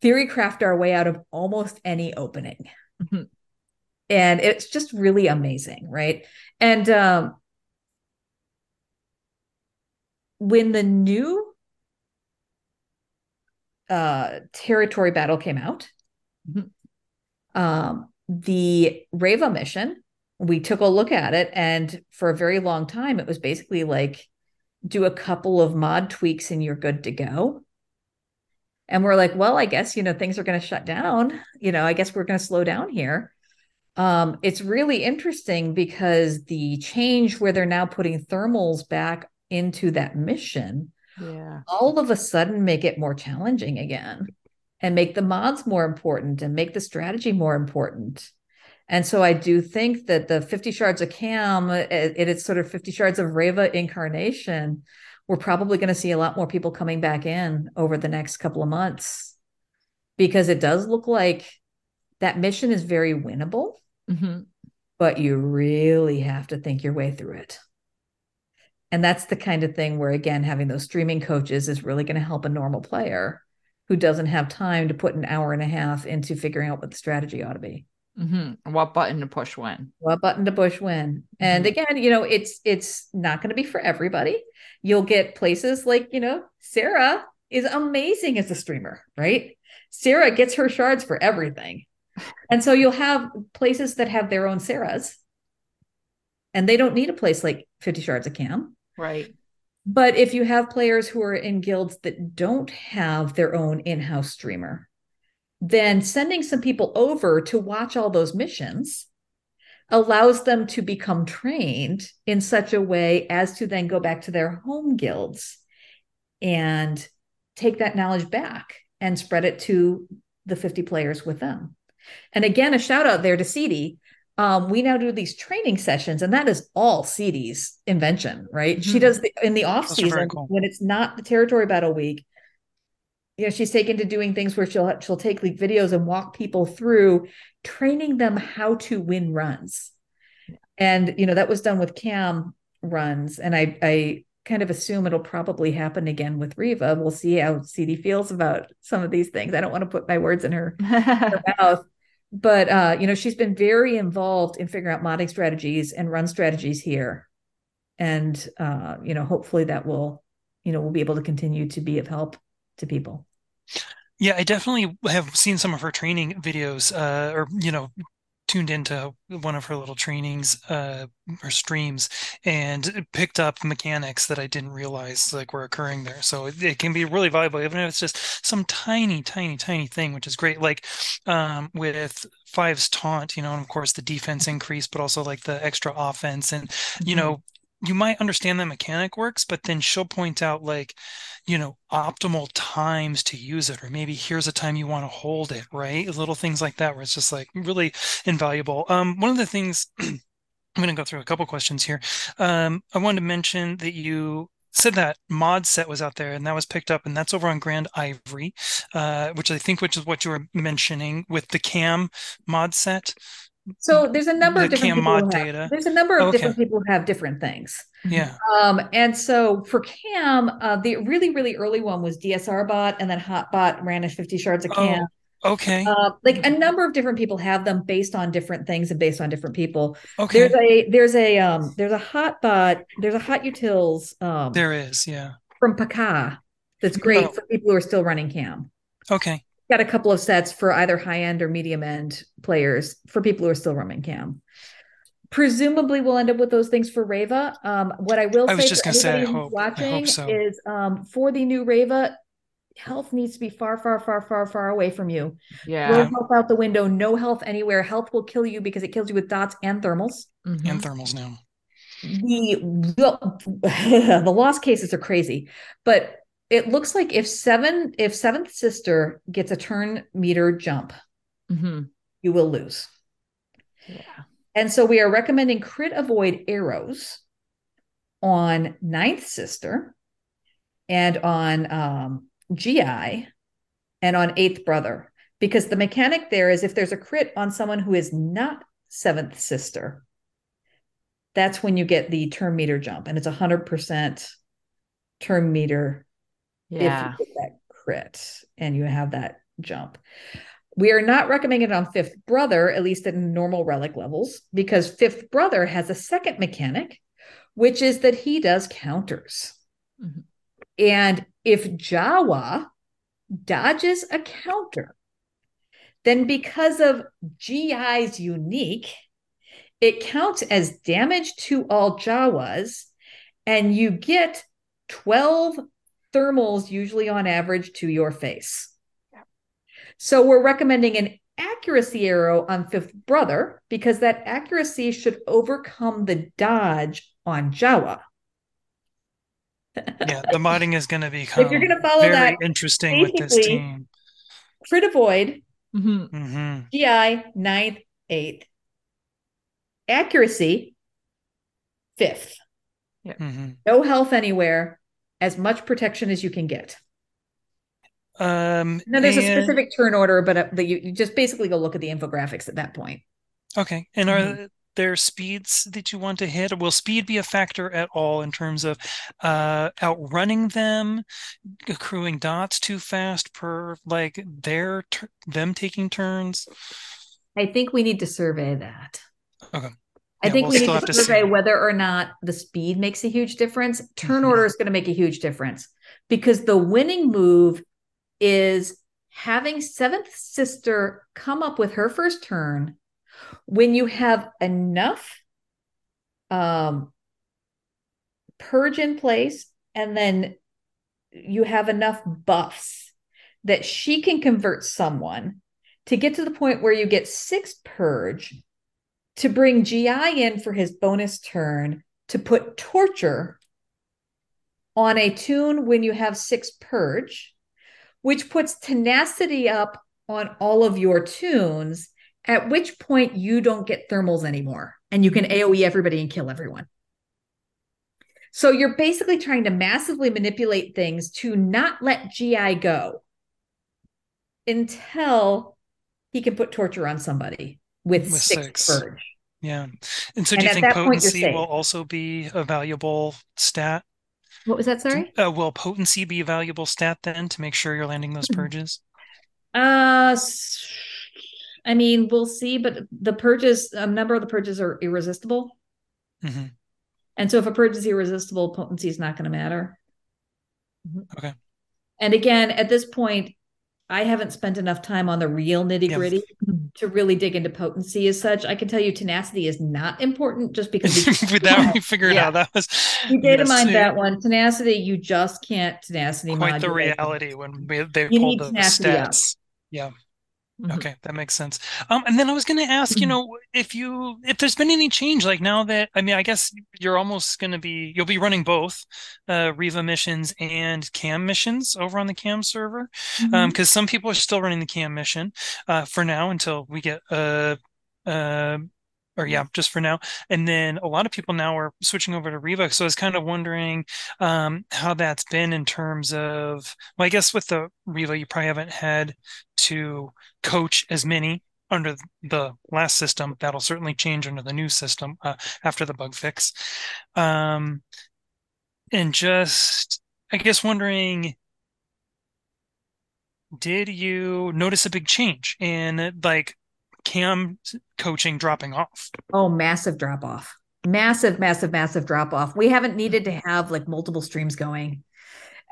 Speaker 4: theory craft our way out of almost any opening mm-hmm. and it's just really amazing right and um when the new uh territory battle came out mm-hmm. um the reva mission we took a look at it and for a very long time it was basically like do a couple of mod tweaks and you're good to go. And we're like well i guess you know things are going to shut down. You know i guess we're going to slow down here. Um, it's really interesting because the change where they're now putting thermals back into that mission
Speaker 3: yeah.
Speaker 4: all of a sudden make it more challenging again and make the mods more important and make the strategy more important and so I do think that the 50 shards of Cam, it, it's sort of 50 shards of Reva incarnation. We're probably going to see a lot more people coming back in over the next couple of months because it does look like that mission is very winnable, mm-hmm. but you really have to think your way through it. And that's the kind of thing where, again, having those streaming coaches is really going to help a normal player who doesn't have time to put an hour and a half into figuring out what the strategy ought to be.
Speaker 3: Mm-hmm. What button to push when?
Speaker 4: What button to push when? And mm-hmm. again, you know, it's it's not going to be for everybody. You'll get places like you know, Sarah is amazing as a streamer, right? Sarah gets her shards for everything, and so you'll have places that have their own Sarahs, and they don't need a place like Fifty Shards of Cam,
Speaker 3: right?
Speaker 4: But if you have players who are in guilds that don't have their own in-house streamer, then sending some people over to watch all those missions allows them to become trained in such a way as to then go back to their home guilds and take that knowledge back and spread it to the 50 players with them. And again, a shout out there to CD. Um, we now do these training sessions, and that is all CD's invention, right? Mm-hmm. She does the, in the off That's season cool. when it's not the territory battle week you know she's taken to doing things where she'll she'll take like videos and walk people through training them how to win runs and you know that was done with cam runs and i i kind of assume it'll probably happen again with Reva. we'll see how cd feels about some of these things i don't want to put my words in her, her mouth but uh you know she's been very involved in figuring out modding strategies and run strategies here and uh you know hopefully that will you know we'll be able to continue to be of help to people.
Speaker 1: Yeah, I definitely have seen some of her training videos, uh, or you know, tuned into one of her little trainings uh or streams and picked up mechanics that I didn't realize like were occurring there. So it, it, can be really valuable, even if it's just some tiny, tiny, tiny thing, which is great. Like um with Five's taunt, you know, and of course the defense increase, but also like the extra offense and mm-hmm. you know, you might understand that mechanic works, but then she'll point out like, you know, optimal times to use it, or maybe here's a time you want to hold it, right? Little things like that where it's just like really invaluable. Um, one of the things I'm going to go through a couple questions here. Um, I wanted to mention that you said that mod set was out there and that was picked up and that's over on Grandivory uh, which i think which is what you were mentioning with the cam mod set
Speaker 4: so there's a number the of different people have, data. There's a number of okay. different people who have different things.
Speaker 1: Yeah.
Speaker 4: Um, and so for Cam, uh, the really really early one was DSR bot, and then Hotbot ran as 50 shards of Cam.
Speaker 1: Oh, okay.
Speaker 4: Uh, like a number of different people have them based on different things and based on different people.
Speaker 1: Okay.
Speaker 4: There's a there's a um there's a Hotbot there's a hot utils um
Speaker 1: there is yeah
Speaker 4: from Paka that's great oh. for people who are still running Cam.
Speaker 1: Okay
Speaker 4: got a couple of sets for either high end or medium end players for people who are still running cam. Presumably, we'll end up with those things for Reva. Um, what I will I say for anybody who's watching so. is um, for the new Reva, health needs to be far, far, far, far, far away from you.
Speaker 3: Yeah. No
Speaker 4: health out the window, no health anywhere. Health will kill you because it kills you with dots and thermals.
Speaker 1: Mm-hmm. And thermals now.
Speaker 4: The, the the lost cases are crazy, but it looks like if seven if seventh sister gets a turn meter jump mm-hmm. you will lose.
Speaker 3: Yeah.
Speaker 4: And so we are recommending crit avoid arrows on ninth sister and on um, gi and on eighth brother because the mechanic there is if there's a crit on someone who is not seventh sister, that's when you get the turn meter jump, and it's a hundred percent turn meter
Speaker 3: yeah.
Speaker 4: if you get that crit and you have that jump. We are not recommending it on fifth brother, at least at normal relic levels, because fifth brother has a second mechanic, which is that he does counters. Mm-hmm. And if Jawa dodges a counter, then because of GI's unique, it counts as damage to all Jawas, and you get 12 thermals, usually on average, to your face. So we're recommending an accuracy arrow on fifth brother because that accuracy should overcome the dodge on Jawa.
Speaker 1: yeah, the modding is going to be
Speaker 4: if you're going to follow
Speaker 1: very
Speaker 4: that
Speaker 1: interesting with this team.
Speaker 4: Crit avoid,
Speaker 3: mm-hmm.
Speaker 1: Mm-hmm.
Speaker 4: GI ninth, eighth, accuracy fifth.
Speaker 3: Yeah.
Speaker 1: Mm-hmm.
Speaker 4: No health anywhere, as much protection as you can get.
Speaker 1: Um,
Speaker 4: no, there's
Speaker 1: and...
Speaker 4: a specific turn order, but uh, the, you, you just basically go look at the infographics at that point.
Speaker 1: Okay, and mm-hmm. are there speeds that you want to hit? Will speed be a factor at all in terms of uh, outrunning them, accruing dots too fast per like their them taking turns?
Speaker 4: I think we need to survey that.
Speaker 1: Okay.
Speaker 4: I think we'll we need to survey to whether or not the speed makes a huge difference. Turn mm-hmm. order is going to make a huge difference because the winning move is having seventh sister come up with her first turn when you have enough um purge in place and then you have enough buffs that she can convert someone to get to the point where you get six purge to bring GI in for his bonus turn to put torture on a toon when you have six purge which puts tenacity up on all of your toons, at which point you don't get thermals anymore and you can AoE everybody and kill everyone. So you're basically trying to massively manipulate things to not let GI go until he can put torture on somebody with, with six, six. purge.
Speaker 1: Yeah. And so do and you think potency will also be a valuable stat?
Speaker 4: What was that? Sorry.
Speaker 1: Uh, will potency be a valuable stat then to make sure you're landing those mm-hmm. purges?
Speaker 4: Uh, I mean, we'll see, but the purges, a number of the purges are irresistible.
Speaker 1: Mm-hmm.
Speaker 4: And so if a purge is irresistible, potency is not going to matter.
Speaker 1: Mm-hmm. Okay.
Speaker 4: And again, at this point, I haven't spent enough time on the real nitty gritty yeah. To really dig into potency as such. I can tell you tenacity is not important just because
Speaker 1: we, that we figured yeah. out that was
Speaker 4: you data yes, mined that one. Tenacity, you just can't tenacity.
Speaker 1: Quite modulate. the reality when we, they you pulled the stats. Up. Yeah. Mm-hmm. Okay, that makes sense. Um, and then I was going to ask, you mm-hmm. know, if you if there's been any change, like now that I mean, I guess you're almost going to be you'll be running both uh, Reva missions and Cam missions over on the Cam server, because mm-hmm. um, some people are still running the Cam mission uh, for now until we get a uh, uh, or yeah, just for now. And then a lot of people now are switching over to Reva. So I was kind of wondering um, how that's been in terms of, well, I guess with the Reva, you probably haven't had to coach as many under the last system. That'll certainly change under the new system uh, after the bug fix. Um, and just, I guess, wondering did you notice a big change in like cam coaching dropping off?
Speaker 4: Oh, massive drop off. Massive, massive, massive drop off. We haven't needed to have like multiple streams going.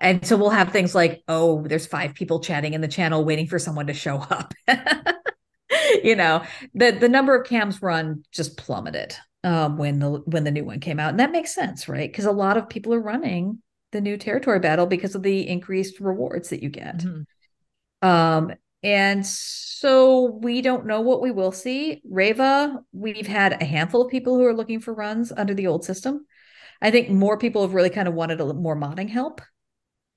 Speaker 4: And so we'll have things like, oh, there's five people chatting in the channel waiting for someone to show up. you know, the the number of cams run just plummeted um, when the when the new one came out. And that makes sense, right? Because a lot of people are running the new territory battle because of the increased rewards that you get. Mm-hmm. Um, and so we don't know what we will see. Reva, we've had a handful of people who are looking for runs under the old system. I think more people have really kind of wanted a little more modding help.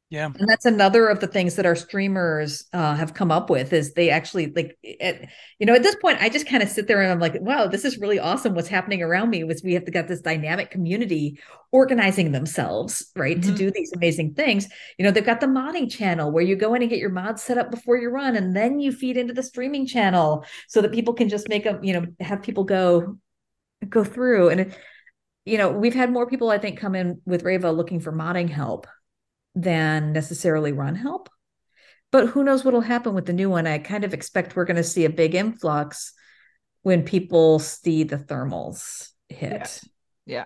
Speaker 1: Yeah.
Speaker 4: And that's another of the things that our streamers uh, have come up with is they actually like, at, you know, at this point, I just kind of sit there and I'm like, wow, this is really awesome. What's happening around me was we have to get this dynamic community organizing themselves, right, mm-hmm. to do these amazing things. You know, they've got the modding channel where you go in and get your mods set up before you run, and then you feed into the streaming channel so that people can just make a, you know, have people go go through and. You know, we've had more people, I think, come in with Reva looking for modding help than necessarily run help. But who knows what'll happen with the new one? I kind of expect we're going to see a big influx when people see the thermals hit.
Speaker 3: Yeah. yeah.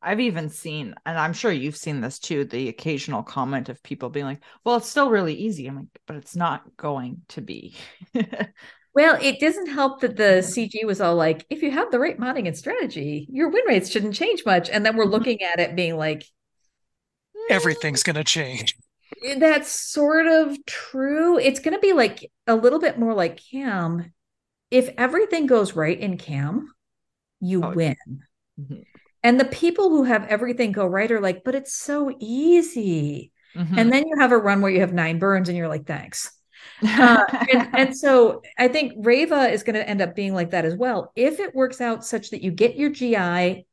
Speaker 3: I've even seen, and I'm sure you've seen this too, the occasional comment of people being like, well, it's still really easy. I'm like, but it's not going to be.
Speaker 4: well, it doesn't help that the CG was all like, if you have the right modding and strategy, your win rates shouldn't change much. And then we're looking at it being like,
Speaker 1: everything's going to change.
Speaker 4: That's sort of true. It's going to be like a little bit more like Cam. If everything goes right in Cam, you oh, win. Mm-hmm. And the people who have everything go right are like, but it's so easy. Mm-hmm. And then you have a run where you have nine burns and you're like, thanks. uh, and, and, so I think Reva is going to end up being like that as well. If it works out such that you get your GI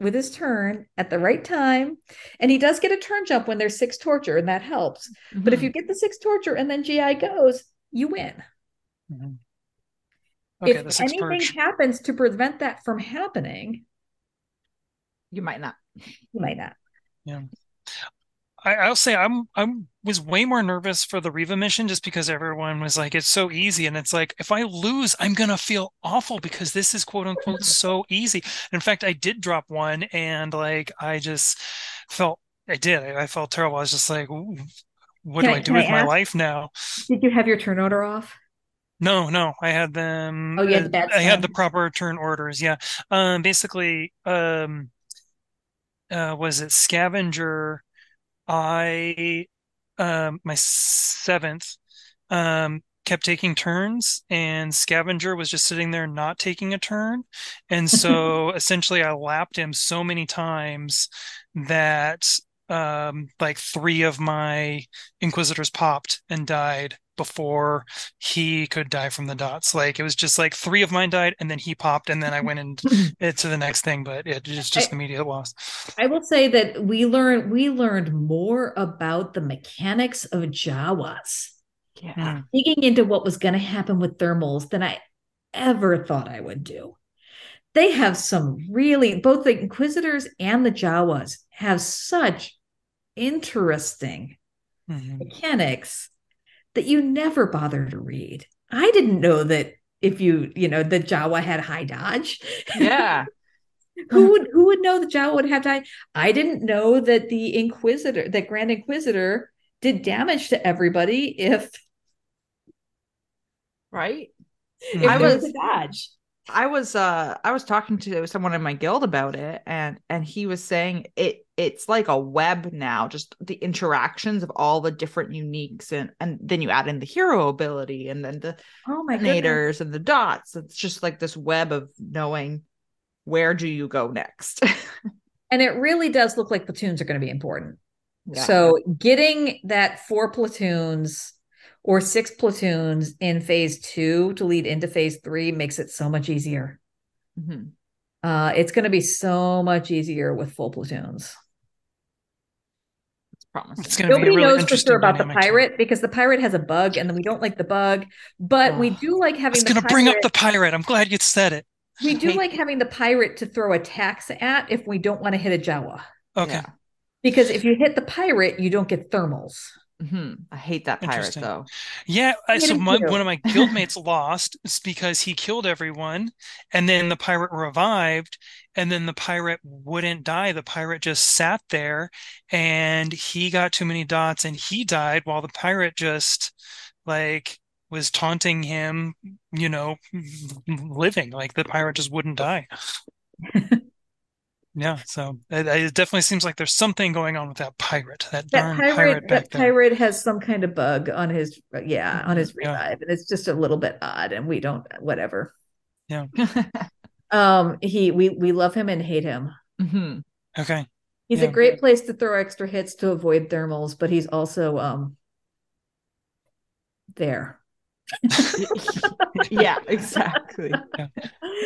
Speaker 4: with his turn at the right time. And he does get a turn jump when there's six torture, and that helps. Mm-hmm. But if mm-hmm. you get the six torture and then GI goes, you win. Mm-hmm. Okay, if anything purge. happens to prevent that from happening,
Speaker 3: you might not.
Speaker 4: You might not.
Speaker 1: Yeah. I, will say I'm I'm was way more nervous for the Reva mission just because everyone was like, it's so easy. And it's like, if I lose, I'm gonna feel awful because this is quote unquote so easy. In fact, I did drop one and like I just felt I did. I, I felt terrible. I was just like, what can do I, I do with I my life now?
Speaker 4: Did you have your turn order off?
Speaker 1: No, no, I had them.
Speaker 4: Oh, yeah, the
Speaker 1: I had the proper turn orders. Yeah. Um, basically, um, uh, was it scavenger? I um my seventh um kept taking turns and scavenger was just sitting there not taking a turn. And so essentially i lapped him so many times that um like three of my inquisitors popped and died before he could die from the dots. Like it was just like three of mine died and then he popped and then I went into to the next thing, but it was just I, immediate loss.
Speaker 4: I will say that we learned we learned more about the mechanics of Jawas. Yeah. Mm. Digging into what was going to happen with thermals than I ever thought I would do. They have some really both the Inquisitors and the Jawas have such interesting mm-hmm. mechanics that you never bother to read. I didn't know that if you, you know, the Jawa had high dodge.
Speaker 3: Yeah.
Speaker 4: who would who would know the Jawa would have dodge? I didn't know that the Inquisitor, that Grand Inquisitor, did damage to everybody if
Speaker 3: right.
Speaker 4: If I was dodge.
Speaker 3: I was uh I was talking to someone in my guild about it and and he was saying it it's like a web now just the interactions of all the different uniques and and then you add in the hero ability and then the
Speaker 4: oh my
Speaker 3: naders and the dots it's just like this web of knowing where do you go next
Speaker 4: and it really does look like platoons are going to be important yeah. so getting that four platoons or six platoons in phase two to lead into phase three makes it so much easier. Mm-hmm. Uh, it's going to be so much easier with full platoons.
Speaker 1: It's promising. It's
Speaker 4: Nobody really knows for sure about the pirate because the pirate has a bug, and then we don't like the bug. But oh. we do like having.
Speaker 1: It's going to bring up the pirate. I'm glad you said it.
Speaker 4: We do like having the pirate to throw attacks at if we don't want to hit a Jawa.
Speaker 1: Okay. Yeah.
Speaker 4: Because if you hit the pirate, you don't get thermals.
Speaker 3: Mm-hmm. I hate that pirate though.
Speaker 1: Yeah, so my, one of my guildmates lost because he killed everyone, and then the pirate revived, and then the pirate wouldn't die. The pirate just sat there, and he got too many dots, and he died while the pirate just like was taunting him. You know, living like the pirate just wouldn't die. Yeah, so it, it, definitely seems like there's something going on with that pirate. That, that darn pirate, pirate
Speaker 4: that pirate has some kind of bug on his yeah on his revive, yeah. and it's just a little bit odd, and we don't whatever.
Speaker 1: Yeah.
Speaker 4: um. He we we love him and hate him.
Speaker 1: Mm-hmm. Okay.
Speaker 4: He's
Speaker 1: Yeah.
Speaker 4: a great place to throw extra hits to avoid thermals, but he's also um there.
Speaker 3: yeah, exactly.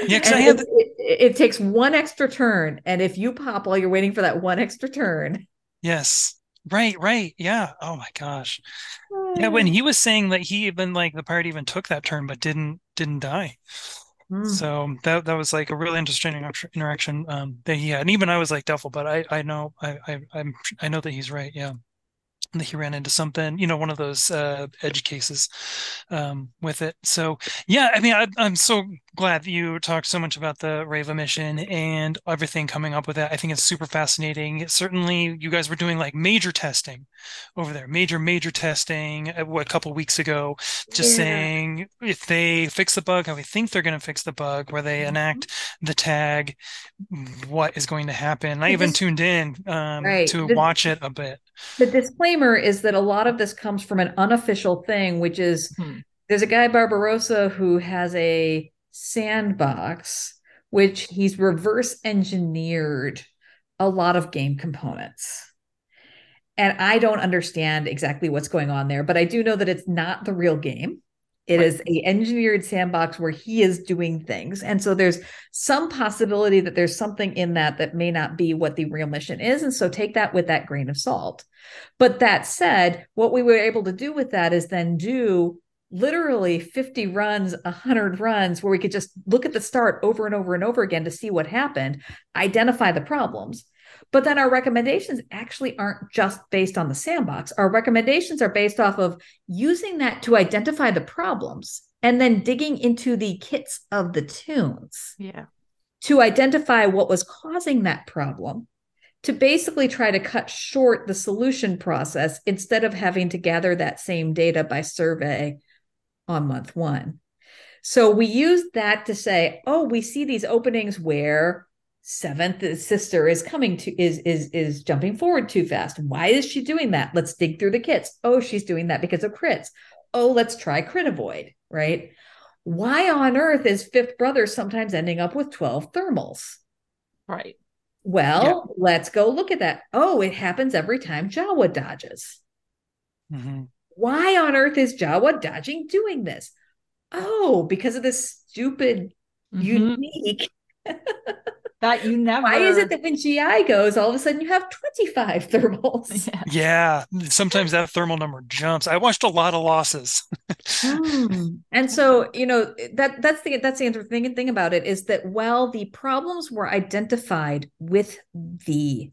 Speaker 1: Yeah, because
Speaker 4: And
Speaker 1: I
Speaker 4: it, it, it takes one extra turn, and if you pop while you're waiting for that one extra turn,
Speaker 1: yes. Right, right. Yeah. Oh my gosh. Yeah, when he was saying that he even like the pirate even took that turn but didn't didn't die.
Speaker 4: Hmm.
Speaker 1: So that that was like a really interesting interaction um, that he had. And even I was like doubtful, but I I know I, I I'm I know that he's right. Yeah. That he ran into something, you know, one of those uh, edge cases um, with it. So, yeah, I mean, I, I'm so glad that you talked so much about the Reva mission and everything coming up with that. I think it's super fascinating. Certainly, you guys were doing like major testing over there, major, major testing uh, a couple weeks ago, just
Speaker 4: Yeah.
Speaker 1: saying if they fix the bug, how we think they're going to fix the bug, where they
Speaker 4: Mhm.
Speaker 1: enact the tag, what is going to happen. I even tuned in um,
Speaker 4: Right.
Speaker 1: to
Speaker 4: This-
Speaker 1: watch it a bit.
Speaker 4: The disclaimer is that a lot of this comes from an unofficial thing, which is
Speaker 3: Hmm.
Speaker 4: there's a guy Barbarossa who has a sandbox, which he's reverse engineered a lot of game components. And I don't understand exactly what's going on there, but I do know that it's not the real game. It
Speaker 3: Right.
Speaker 4: is a engineered sandbox where he is doing things. And so there's some possibility that there's something in that that may not be what the real mission is. And so take that with that grain of salt. But that said, what we were able to do with that is then do literally 50 runs, 100 runs, where we could just look at the start over and over and over again to see what happened, identify the problems. But then our recommendations actually aren't just based on the sandbox. Our recommendations are based off of using that to identify the problems and then digging into the kits of the toons
Speaker 3: Yeah.
Speaker 4: to identify what was causing that problem to basically try to cut short the solution process instead of having to gather that same data by survey on month one. So we use that to say, oh, we see these openings where seventh sister is coming to is is is jumping forward too fast. Why is she doing that? Let's dig through the kits. Oh, she's doing that because of crits. Oh, let's try crit avoid, right? Why on earth is fifth brother sometimes ending up with 12 thermals?
Speaker 3: Right.
Speaker 4: Well, let's go look at that. Oh, it happens every time Jawa dodges.
Speaker 1: Mhm.
Speaker 4: Why on earth is Jawa dodging doing this? Oh, because of this stupid,
Speaker 3: Mhm.
Speaker 4: unique.
Speaker 3: that you never.
Speaker 4: Why is it that when GI goes, all of a sudden you have 25 thermals?
Speaker 3: Yeah.
Speaker 1: Yeah, sometimes that thermal number jumps. I watched a lot of losses.
Speaker 4: Hmm. And so, you know, that that's the that's the interesting thing about it is that while the problems were identified with the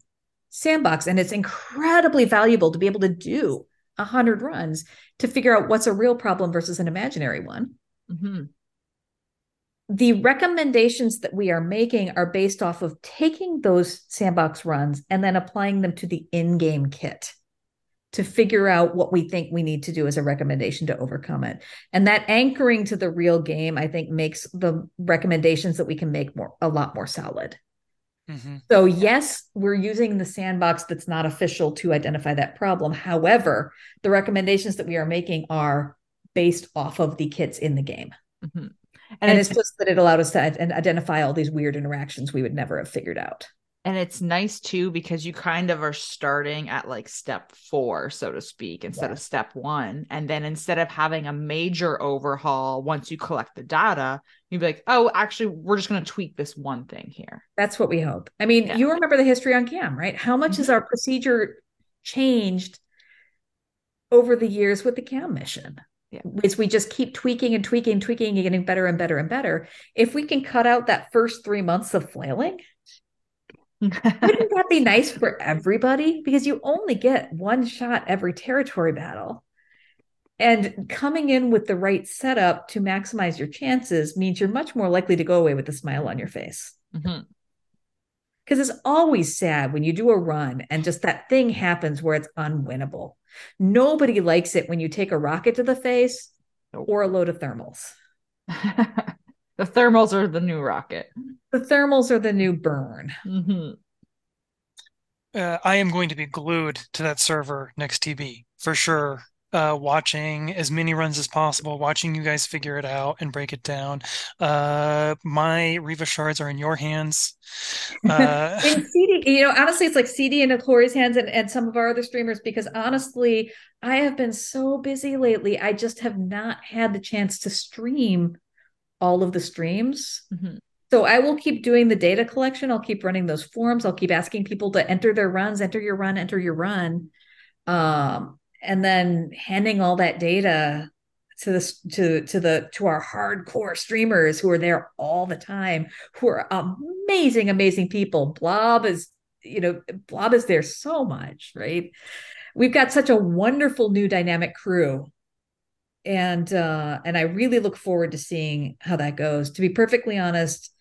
Speaker 4: sandbox, and it's incredibly valuable to be able to do a hundred runs to figure out what's a real problem versus an imaginary one.
Speaker 3: Mhm.
Speaker 4: The recommendations that we are making are based off of taking those sandbox runs and then applying them to the in-game kit to figure out what we think we need to do as a recommendation to overcome it. And that anchoring to the real game, I think, makes the recommendations that we can make more a lot more solid.
Speaker 1: Mhm.
Speaker 4: So, yes, we're using the sandbox that's not official to identify that problem. However, the recommendations that we are making are based off of the kits in the game.
Speaker 3: Mhm.
Speaker 4: And,
Speaker 3: And,
Speaker 4: it's,
Speaker 3: it's,
Speaker 4: just that it allowed us to identify all these weird interactions we would never have figured out.
Speaker 3: and it's nice too because you kind of are starting at like step four, so to speak, instead of step one. And then instead of having a major overhaul once you collect the data, you'd be like, oh, actually, we're just going to tweak this one thing here.
Speaker 4: That's what we hope. I mean,
Speaker 3: Yeah.
Speaker 4: you remember the history on CAM, right? How much has mm-hmm. our procedure changed over the years with the CAM mission?
Speaker 3: Yeah.
Speaker 4: Is we just keep tweaking and tweaking, tweaking, and getting better and better and better. If we can cut out that first three months of flailing, wouldn't that be nice for everybody? Because you only get one shot every territory battle. And coming in with the right setup to maximize your chances means you're much more likely to go away with a smile on your face.
Speaker 3: Mhm.
Speaker 4: Because it's always sad when you do a run and just that thing happens where it's unwinnable. Nobody likes it when you take a rocket to the face
Speaker 3: Nope.
Speaker 4: or a load of thermals.
Speaker 3: the thermals are the new rocket.
Speaker 4: The thermals are the new burn.
Speaker 3: Mhm.
Speaker 1: Uh, I am going to be glued to that server next TB for sure. Uh, watching as many runs as possible, watching you guys figure it out and break it down. Uh, my Reva shards are in your hands.
Speaker 4: Uh, in CD, you know, honestly, it's like CD in Corey's hands and, and some of our other streamers because honestly, I have been so busy lately. I just have not had the chance to stream all of the streams. Mm-hmm. So I will keep doing the data collection. I'll keep running those forms. I'll keep asking people to enter their runs, enter your run, enter your run. Um, and then handing all that data to the to to the to our hardcore streamers who are there all the time, who are amazing, amazing people. Blob is, you know, Blob is there so much, right? We've got such a wonderful new dynamic crew and uh and i really look forward to seeing how that goes to be perfectly honest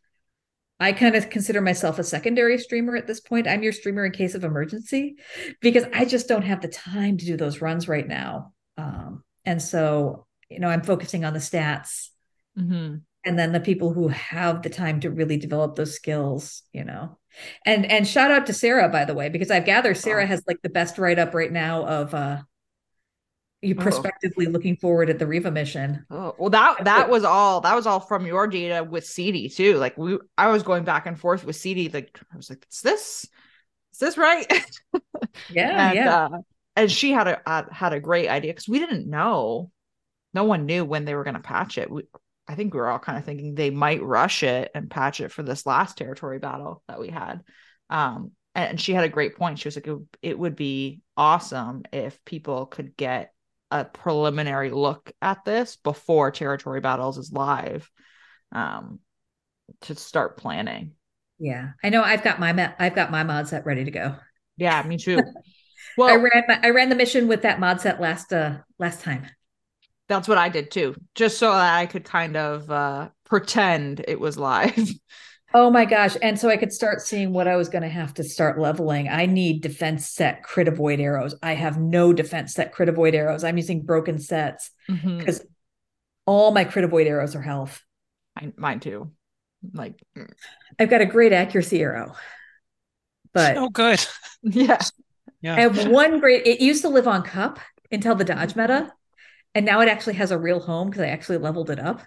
Speaker 4: I kind of consider myself a secondary streamer at this point. I'm your streamer in case of emergency because I just don't have the time to do those runs right now. Um, and so, you know, I'm focusing on the stats. Mm-hmm. And then the people who have the time to really develop those skills, you know. And and shout out to Sarah, by the way, because I've gathered Sarah has like the best write up right now of uh you oh. prospectively oh. looking forward at the Reva mission.
Speaker 3: Oh, well, that that was all that was all from your data with CD too. Like we, I was going back and forth with CD. Like I was like, "Is this, is this right?"
Speaker 4: Yeah, and, yeah. Uh,
Speaker 3: and she had a uh, had a great idea because we didn't know, no one knew when they were going to patch it. We, I think we were all kind of thinking they might rush it and patch it for this last territory battle that we had. Um, and she had a great point. She was like, it, it would be awesome if people could get a preliminary look at this before territory battles is live um to start planning.
Speaker 4: Yeah i know i've got my i've got my mod set ready to go.
Speaker 3: Yeah me too.
Speaker 4: Well i ran my, i ran the mission with that mod set last uh last time.
Speaker 3: That's what i did too just so that i could kind of uh pretend it was live
Speaker 4: Oh my gosh. And so I could start seeing what I was going to have to start leveling. I need defense set crit avoid arrows. I have no defense set crit avoid arrows. I'm using broken sets because mm-hmm. all my crit avoid arrows are health.
Speaker 3: Mine, mine too. Like
Speaker 4: I've got a great accuracy arrow. But
Speaker 1: oh good.
Speaker 3: yeah.
Speaker 4: Yeah. I have one great it used to live on cup until the dodge meta. And now it actually has a real home because I actually leveled it up.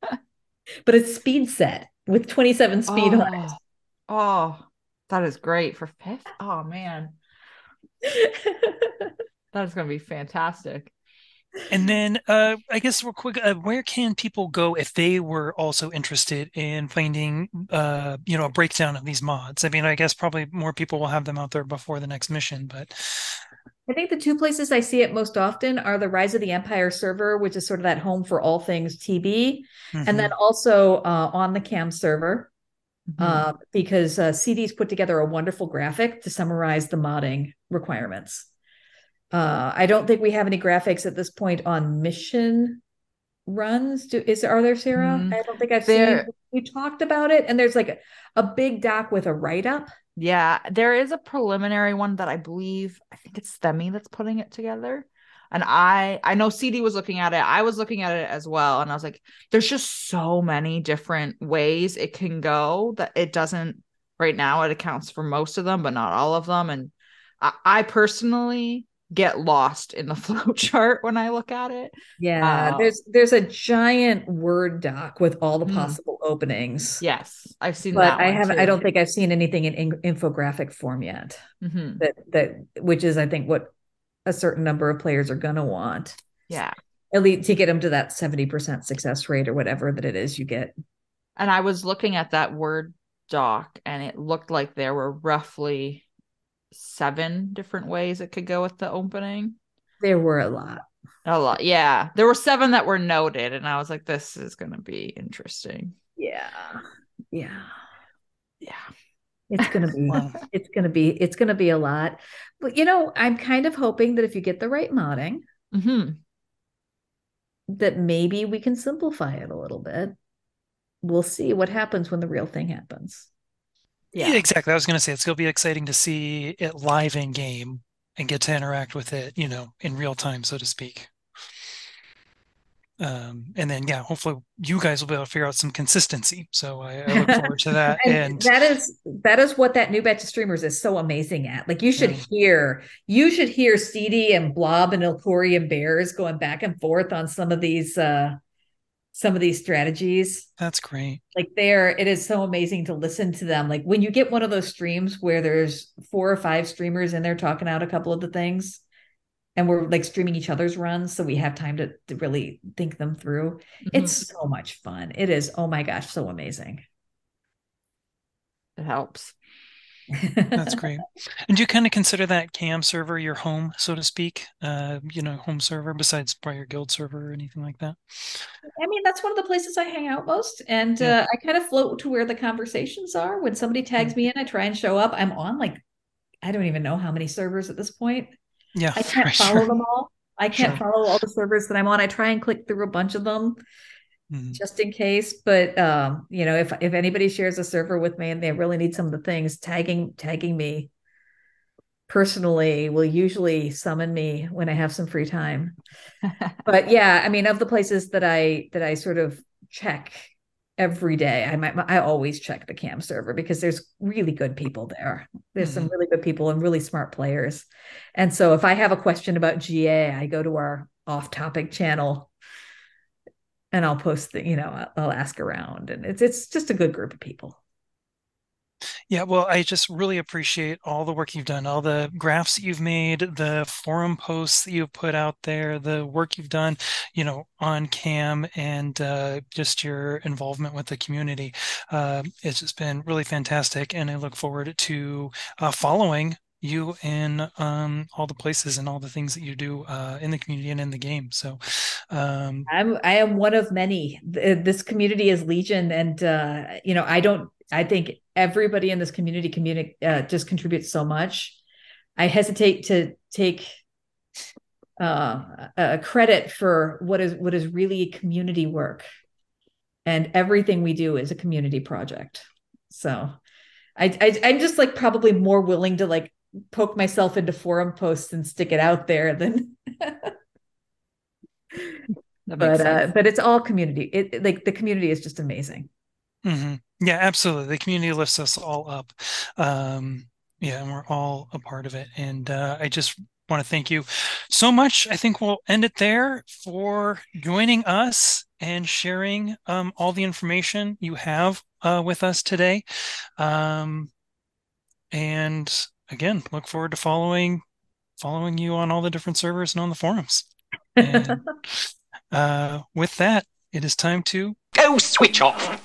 Speaker 4: but it's speed set with 27 speed oh, on it.
Speaker 3: Oh, that is great for fifth. Oh man. that is going to be fantastic.
Speaker 1: And then, uh, I guess real quick, uh, where can people go if they were also interested in finding, uh, you know, a breakdown of these mods? I mean, I guess probably more people will have them out there before the next mission, but
Speaker 4: I think the two places I see it most often are the Rise of the Empire server, which is sort of that home for all things TB, mm-hmm. and then also uh, on the CAM server, mm-hmm. uh, because uh, CD's put together a wonderful graphic to summarize the modding requirements. Uh, I don't think we have any graphics at this point on mission runs. Do is are there, Sarah? Mm-hmm. I don't think I've there, seen. We talked about it, and there's like a, a big doc with a write up
Speaker 3: yeah, there is a preliminary one that I believe I think it's Themi that's putting it together. And I I know CD was looking at it. I was looking at it as well and I was like there's just so many different ways it can go that it doesn't right now it accounts for most of them but not all of them and I, I personally get lost in the flow chart when I look at it.
Speaker 4: Yeah, uh, there's there's a giant word doc with all the mm. possible mm, openings.
Speaker 3: Yes, I've seen
Speaker 4: but
Speaker 3: that.
Speaker 4: I haven't. Too. I don't think I've seen anything in, in infographic form yet. Mm-hmm. That that which is I think what a certain number of players are gonna want.
Speaker 3: Yeah,
Speaker 4: at least to get them to that seventy percent success rate or whatever that it is you get.
Speaker 3: And I was looking at that word doc, and it looked like there were roughly seven different ways it could go with the opening.
Speaker 4: There were a lot.
Speaker 3: A lot. Yeah. There were seven that were noted, and I was like, this is going to be interesting.
Speaker 4: Yeah. Yeah.
Speaker 3: Yeah.
Speaker 4: It's gonna be it's gonna be it's gonna be a lot. But you know, I'm kind of hoping that if you get the right modding, mm-hmm. that maybe we can simplify it a little bit. We'll see what happens when the real thing happens.
Speaker 1: Yeah. yeah, exactly. I was going to say it's going to be exciting to see it live in game and get to interact with it, you know, in real time, so to speak. um, and then yeah, hopefully you guys will be able to figure out some consistency. So I, I look forward to that.
Speaker 4: and, and, that is that is what that new batch of streamers is so amazing at. Like you should yeah. hear you should hear Steedy and Blob and Ilkori and Bears going back and forth on some of these uh some of these strategies.
Speaker 1: That's great.
Speaker 4: Like there, it is so amazing to listen to them. Like when you get one of those streams where there's four or five streamers in there talking out a couple of the things and we're like streaming each other's runs so we have time to, to really think them through mm-hmm. it's so much fun it is oh my gosh so amazing
Speaker 3: it helps
Speaker 1: that's great and do you kind of consider that cam server your home so to speak uh you know home server besides by your guild server or anything like that
Speaker 4: i mean that's one of the places i hang out most and yeah. uh, i kind of float to where the conversations are when somebody tags mm-hmm. me in i try and show up i'm on like i don't even know how many servers at this point
Speaker 1: yeah.
Speaker 4: I can't follow sure. them all. I can't sure. follow all the servers that I'm on. I try and click through a bunch of them mm-hmm. just in case. But um, you know, if if anybody shares a server with me and they really need some of the things, tagging tagging me personally will usually summon me when I have some free time. but yeah, I mean, of the places that I that I sort of check every day. I might I always check the cam server because there's really good people there. There's mm-hmm. some really good people and really smart players. And so if I have a question about GA, I go to our off-topic channel and I'll post the, you know, I'll ask around and it's it's just a good group of people.
Speaker 1: Yeah, well, I just really appreciate all the work you've done, all the graphs that you've made, the forum posts that you've put out there, the work you've done, you know, on cam and uh, just your involvement with the community. Uh, it's just been really fantastic. And I look forward to uh, following you in um, all the places and all the things that you do uh, in the community and in the game. So um,
Speaker 4: I'm I am one of many. This community is legion, and uh, you know I don't I think everybody in this community community uh, just contributes so much. I hesitate to take uh, a credit for what is what is really community work, and everything we do is a community project. So, I, I I'm just like probably more willing to like poke myself into forum posts and stick it out there then but uh, but it's all community. It like the community is just amazing.
Speaker 1: Mm-hmm. Yeah, absolutely. The community lifts us all up. Um, yeah, and we're all a part of it. And uh, I just want to thank you so much. I think we'll end it there for joining us and sharing um, all the information you have uh, with us today. Um, and again, look forward to following following you on all the different servers and on the forums. And uh, with that, it is time to
Speaker 2: go switch off.